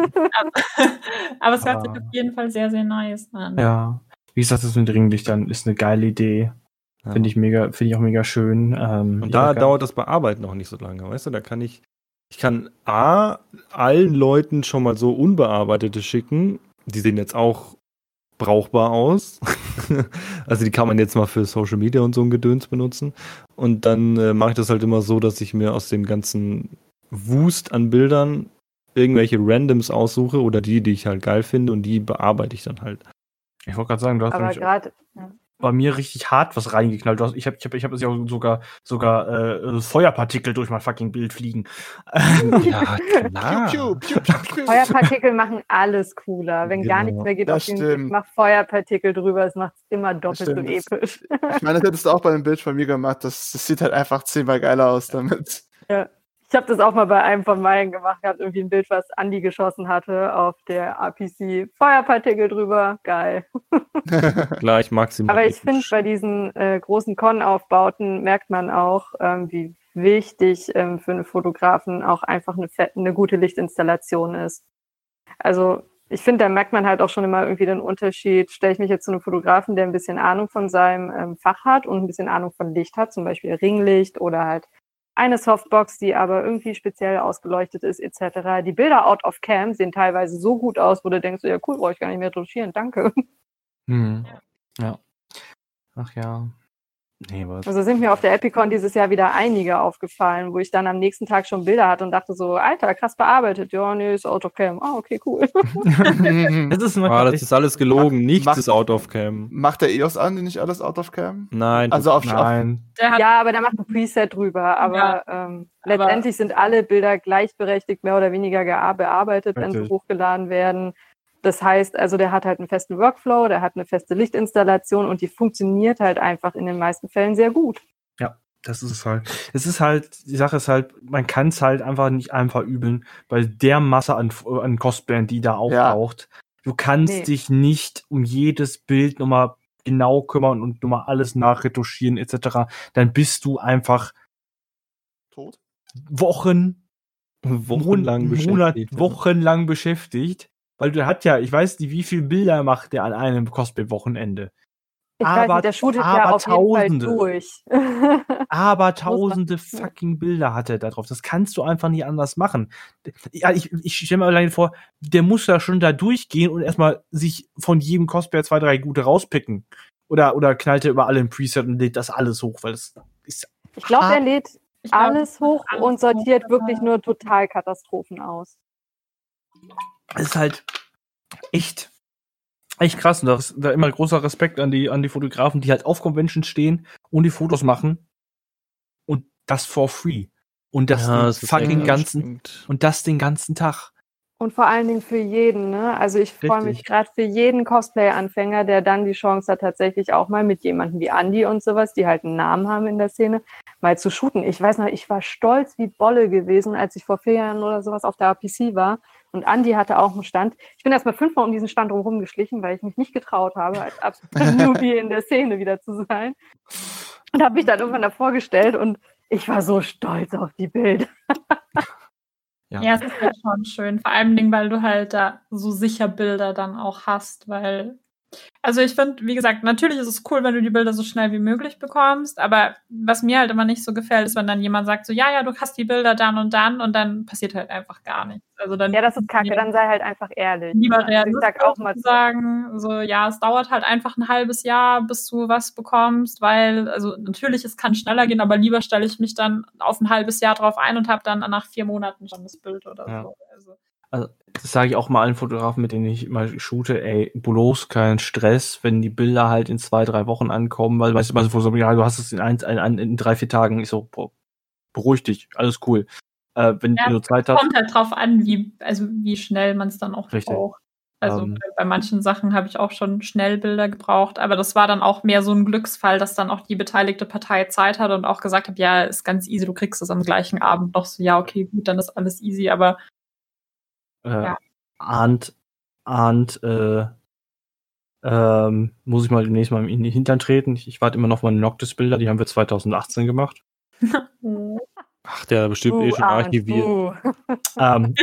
Aber es hört sich auf jeden Fall sehr, sehr nice an. Ja. Wie gesagt, das mit Ringlichtern ist eine geile Idee. Ja. Finde ich mega, finde ich auch mega schön. Ähm, Und da dauert das Bearbeiten auch nicht so lange, weißt du? Da kann ich, ich kann A, allen Leuten schon mal so unbearbeitete schicken. Die sehen jetzt auch brauchbar aus. also die kann man jetzt mal für Social Media und so ein Gedöns benutzen. Und dann äh, mache ich das halt immer so, dass ich mir aus dem ganzen Wust an Bildern irgendwelche Randoms aussuche oder die, die ich halt geil finde und die bearbeite ich dann halt. Ich wollte gerade sagen, du hast Aber nämlich gerade, bei mir richtig hart was reingeknallt. Ich habe ich hab, ich hab jetzt ja auch sogar, sogar äh, Feuerpartikel durch mein fucking Bild fliegen. Ja, klar. Piu, piu, piu, piu, piu. Feuerpartikel machen alles cooler. Wenn gar Genau. nichts mehr geht Das auf den mach Feuerpartikel drüber, es macht es immer doppelt so episch. Ich meine, das hättest du auch bei dem Bild von mir gemacht. Das, das sieht halt einfach zehnmal geiler aus damit. Ich habe das auch mal bei einem von meinen gemacht, gehabt, irgendwie ein Bild, was Andi geschossen hatte auf der APC. Feuerpartikel drüber, geil. Gleich maximal. Aber ich finde, bei diesen äh, großen Con-Aufbauten merkt man auch, ähm, wie wichtig ähm, für einen Fotografen auch einfach eine, eine gute Lichtinstallation ist. Also ich finde, da merkt man halt auch schon immer irgendwie den Unterschied. Stelle ich mich jetzt zu einem Fotografen, der ein bisschen Ahnung von seinem ähm, Fach hat und ein bisschen Ahnung von Licht hat, zum Beispiel Ringlicht oder halt eine Softbox, die aber irgendwie speziell ausgeleuchtet ist, etc. Die Bilder out of cam sehen teilweise so gut aus, wo du denkst, ja cool, brauche ich gar nicht mehr retuschieren, danke. Hm. Ja. Ach ja. Nee, was? Also sind mir auf der Epicon dieses Jahr wieder einige aufgefallen, wo ich dann am nächsten Tag schon Bilder hatte und dachte so, Alter, krass bearbeitet. Ja, nee, ist Autocam. Ah, okay, cool. das, ist ah, das ist alles gelogen. Nichts macht, ist out of cam. Macht der EOS an, nicht alles out of cam? Nein. Also auf Nein. ja, aber der macht ein Preset drüber. Aber, ja, ähm, aber letztendlich sind alle Bilder gleichberechtigt, mehr oder weniger bearbeitet, wenn sie hochgeladen werden. Das heißt, also der hat halt einen festen Workflow, der hat eine feste Lichtinstallation und die funktioniert halt einfach in den meisten Fällen sehr gut. Ja, das ist es halt. Es ist halt, die Sache ist halt, man kann es halt einfach nicht einfach übeln, weil der Masse an, an Cosplayern, die da auftaucht, ja. du kannst nee. dich nicht um jedes Bild nochmal genau kümmern und nochmal alles nachretuschieren etc. Dann bist du einfach tot. Wochen, wochenlang Monat, beschäftigt. Wochenlang beschäftigt weil du hat ja, ich weiß nicht, wie viele Bilder macht der an einem Cosplay-Wochenende. Ich aber, weiß nicht, der shootet aber ja auf tausende, jeden Fall durch. aber tausende fucking Bilder hat er da drauf. Das kannst du einfach nicht anders machen. Ja, ich, ich stelle mir alleine vor, der muss da schon da durchgehen und erstmal sich von jedem Cosplayer zwei, drei gute rauspicken. Oder, oder knallt er über alle im Preset und lädt das alles hoch, weil das ist. Ich glaube, er lädt alles hoch alles und sortiert hoch, wirklich nur Totalkatastrophen aus ist halt echt, echt krass. Und da ist da immer großer Respekt an die, an die Fotografen, die halt auf Conventions stehen und die Fotos machen. Und das for free. Und das, ja, das fucking ganzen, und das den ganzen Tag. Und vor allen Dingen für jeden, ne? Also ich freue mich gerade für jeden Cosplay-Anfänger, der dann die Chance hat, tatsächlich auch mal mit jemandem wie Andy und sowas, die halt einen Namen haben in der Szene, mal zu shooten. Ich weiß noch, ich war stolz wie Bolle gewesen, als ich vor vier Jahren oder sowas auf der APC war und Andi hatte auch einen Stand. Ich bin erstmal fünfmal um diesen Stand drumherum geschlichen, weil ich mich nicht getraut habe, als absolute Newbie in der Szene wieder zu sein. Und habe mich dann irgendwann davor gestellt und ich war so stolz auf die Bilder. Ja. ja, es ist ja schon schön. Vor allem, weil du halt da so sicher Bilder dann auch hast, weil also ich finde, wie gesagt, natürlich ist es cool, wenn du die Bilder so schnell wie möglich bekommst, aber was mir halt immer nicht so gefällt, ist, wenn dann jemand sagt so, ja, ja, du hast die Bilder dann und dann und dann passiert halt einfach gar nichts. Also dann ja, das ist kacke, dann sei halt einfach ehrlich. Lieber realistisch ich sag auch mal sagen, so, ja, es dauert halt einfach ein halbes Jahr, bis du was bekommst, weil, also natürlich, es kann schneller gehen, aber lieber stelle ich mich dann auf ein halbes Jahr drauf ein und habe dann nach vier Monaten schon das Bild oder ja. so. Also, also das sage ich auch mal allen Fotografen, mit denen ich mal shoote, ey, bloß kein Stress, wenn die Bilder halt in zwei, drei Wochen ankommen, weil weißt du, mal so, ja, du hast es in, ein, in, in drei, vier Tagen, ich so, boah, beruhig dich, alles cool. Äh, wenn ja, du Zeit hast. Kommt halt drauf an, wie, also wie schnell man es dann auch Richtig. braucht. Also um, ähm. bei manchen Sachen habe ich auch schon schnell Bilder gebraucht, aber das war dann auch mehr so ein Glücksfall, dass dann auch die beteiligte Partei Zeit hatte und auch gesagt hat, ja, ist ganz easy, du kriegst es am gleichen Abend noch so, ja, okay, gut, dann ist alles easy, aber äh, ja. ahnt, ahnt, äh, ähm, muss ich mal demnächst mal in den Hintern treten. Ich, ich warte immer noch meine Noctis-Bilder, die haben wir 2018 gemacht. Ach, der bestimmt uh, eh schon archiviert. Uh. Ähm.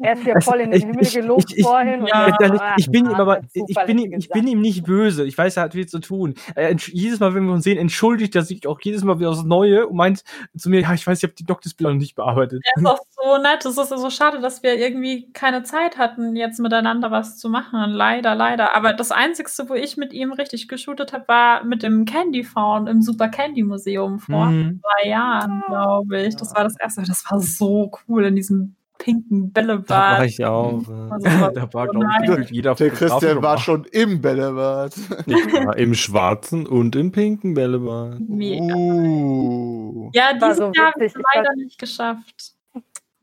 er ist ja voll in den Himmel gelobt ich, ich, vorhin. Ja, ich, bin ihm aber, ich bin ihm, ich bin ihm nicht böse. Ich weiß, er hat viel zu tun. Er, jedes Mal, wenn wir uns sehen, entschuldigt er sich auch jedes Mal wieder aufs Neue und meint zu mir, ja, ich weiß, ich habe die Noctis-Bilder noch nicht bearbeitet. Er ist auch so nett. Es ist so schade, dass wir irgendwie keine Zeit hatten, jetzt miteinander was zu machen. Leider, leider. Aber das Einzige, wo ich mit ihm richtig geshootet habe, war mit dem Candy Found im Super Candy Candy Museum vor mhm. zwei Jahren, glaube ich. Das war das erste. Das war so cool in diesem pinken Bällebad. Da war ich auch. Also, da war, glaube ich, jeder Der Christian war schon im Bällebad. Ich war im schwarzen und im pinken Bällebad. Mega. Uh. Ja, dieses so Jahr habe ich leider nicht geschafft.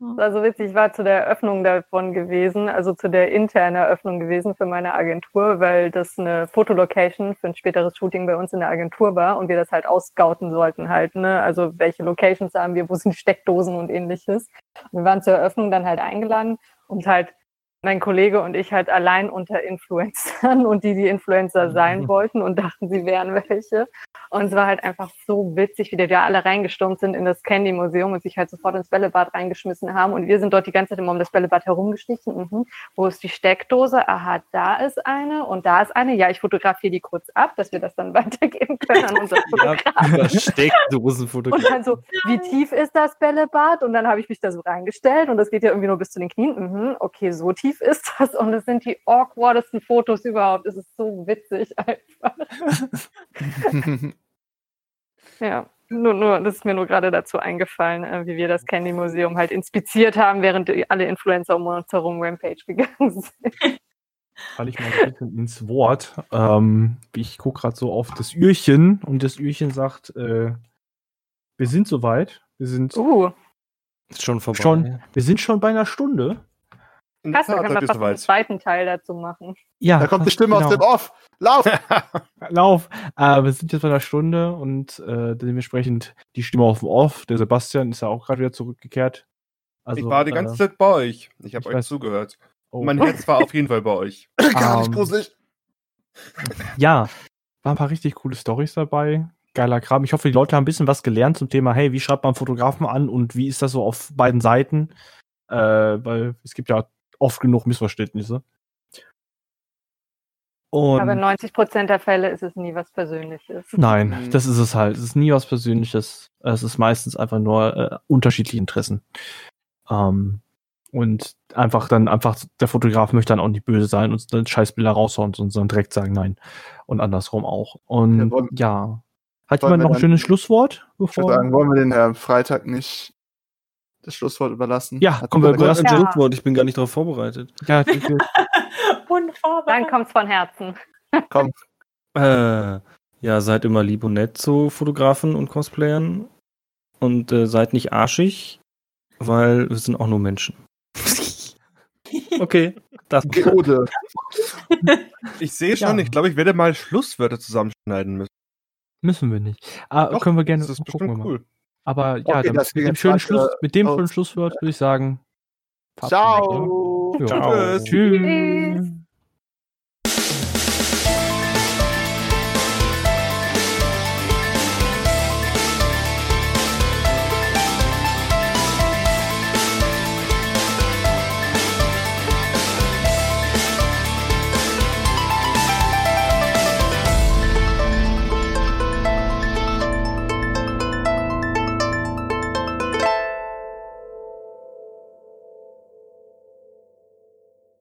Das war so witzig, ich war zu der Eröffnung davon gewesen, also zu der internen Eröffnung gewesen für meine Agentur, weil das eine Fotolocation für ein späteres Shooting bei uns in der Agentur war und wir das halt ausscouten sollten halt, ne? Also welche Locations haben wir, wo sind Steckdosen und ähnliches. Wir waren zur Eröffnung dann halt eingeladen und halt mein Kollege und ich halt allein unter Influencern und die, die Influencer sein wollten und dachten, sie wären welche. Und es war halt einfach so witzig, wie die da alle reingestürmt sind in das Candy-Museum und sich halt sofort ins Bällebad reingeschmissen haben. Und wir sind dort die ganze Zeit immer um das Bällebad herumgestichen. Mhm. Wo ist die Steckdose? Aha, da ist eine und da ist eine. Ja, ich fotografiere die kurz ab, dass wir das dann weitergeben können an unseren Fotografen. Ja, Steckdosenfotografie. Und dann so, wie tief ist das Bällebad? Und dann habe ich mich da so reingestellt und das geht ja irgendwie nur bis zu den Knien. Mhm, okay, so tief ist das. Und es sind die awkwardesten Fotos überhaupt. Es ist so witzig einfach. Ja, nur, nur, das ist mir nur gerade dazu eingefallen, äh, wie wir das Candy Museum halt inspiziert haben, während die, alle Influencer um uns herum Rampage gegangen sind. Falle ich mal ein bisschen ins Wort. Ähm, ich gucke gerade so auf das Ührchen und das Ührchen sagt, äh, wir sind soweit. Wir sind Uh, Ist schon vorbei. schon, wir sind schon bei einer Stunde. Ja, da wir bist fast einen weit. zweiten Teil dazu machen. Ja, Da kommt die Stimme genau. aus dem Off. Lauf! Lauf. Äh, wir sind jetzt bei einer Stunde und äh, dementsprechend die Stimme auf dem Off. Der Sebastian ist ja auch gerade wieder zurückgekehrt. Also, ich war die ganze äh, Zeit bei euch. Ich habe euch weiß- zugehört. oh. Mein Herz war auf jeden Fall bei euch. Gar nicht Ähm, gruselig. Ja, waren ein paar richtig coole Stories dabei. Geiler Kram. Ich hoffe, die Leute haben ein bisschen was gelernt zum Thema, hey, wie schreibt man Fotografen an und wie ist das so auf beiden Seiten? Äh, weil es gibt ja oft genug Missverständnisse. Und Aber in 90 Prozent der Fälle ist es nie was Persönliches. nein, Mhm. das ist es halt. Es ist nie was Persönliches. Es ist meistens einfach nur äh, unterschiedliche Interessen. Ähm, und einfach dann einfach, der Fotograf möchte dann auch nicht böse sein und dann Scheißbilder raushauen und dann direkt sagen nein. Und andersrum auch. Und Ja, wollen- ja. Hat jemand noch ein schönes Schlusswort? Ich würde Bevor? sagen, wollen wir den Herrn Freitag nicht das Schlusswort überlassen? Ja, Hat kommen wir- ein Ja. Schlusswort, ich bin gar nicht darauf vorbereitet. Ja, wir- Dann Unvorbereitet. kommt's von Herzen. Komm, Äh, ja, seid immer lieb und nett zu Fotografen und Cosplayern. Und äh, seid nicht arschig, weil wir sind auch nur Menschen. okay, das Geode. Ich sehe schon, Ja. ich glaube, ich werde mal Schlusswörter zusammenschneiden müssen. müssen wir nicht. Ah, Doch, können wir gerne Das ist gucken wir bestimmt mal. cool. Aber ja, Okay, mit dem schönen Schluss, mit dem aus. schönen Schlusswort würde ich sagen. Ciao. Ja. Tschüss. Tschüss.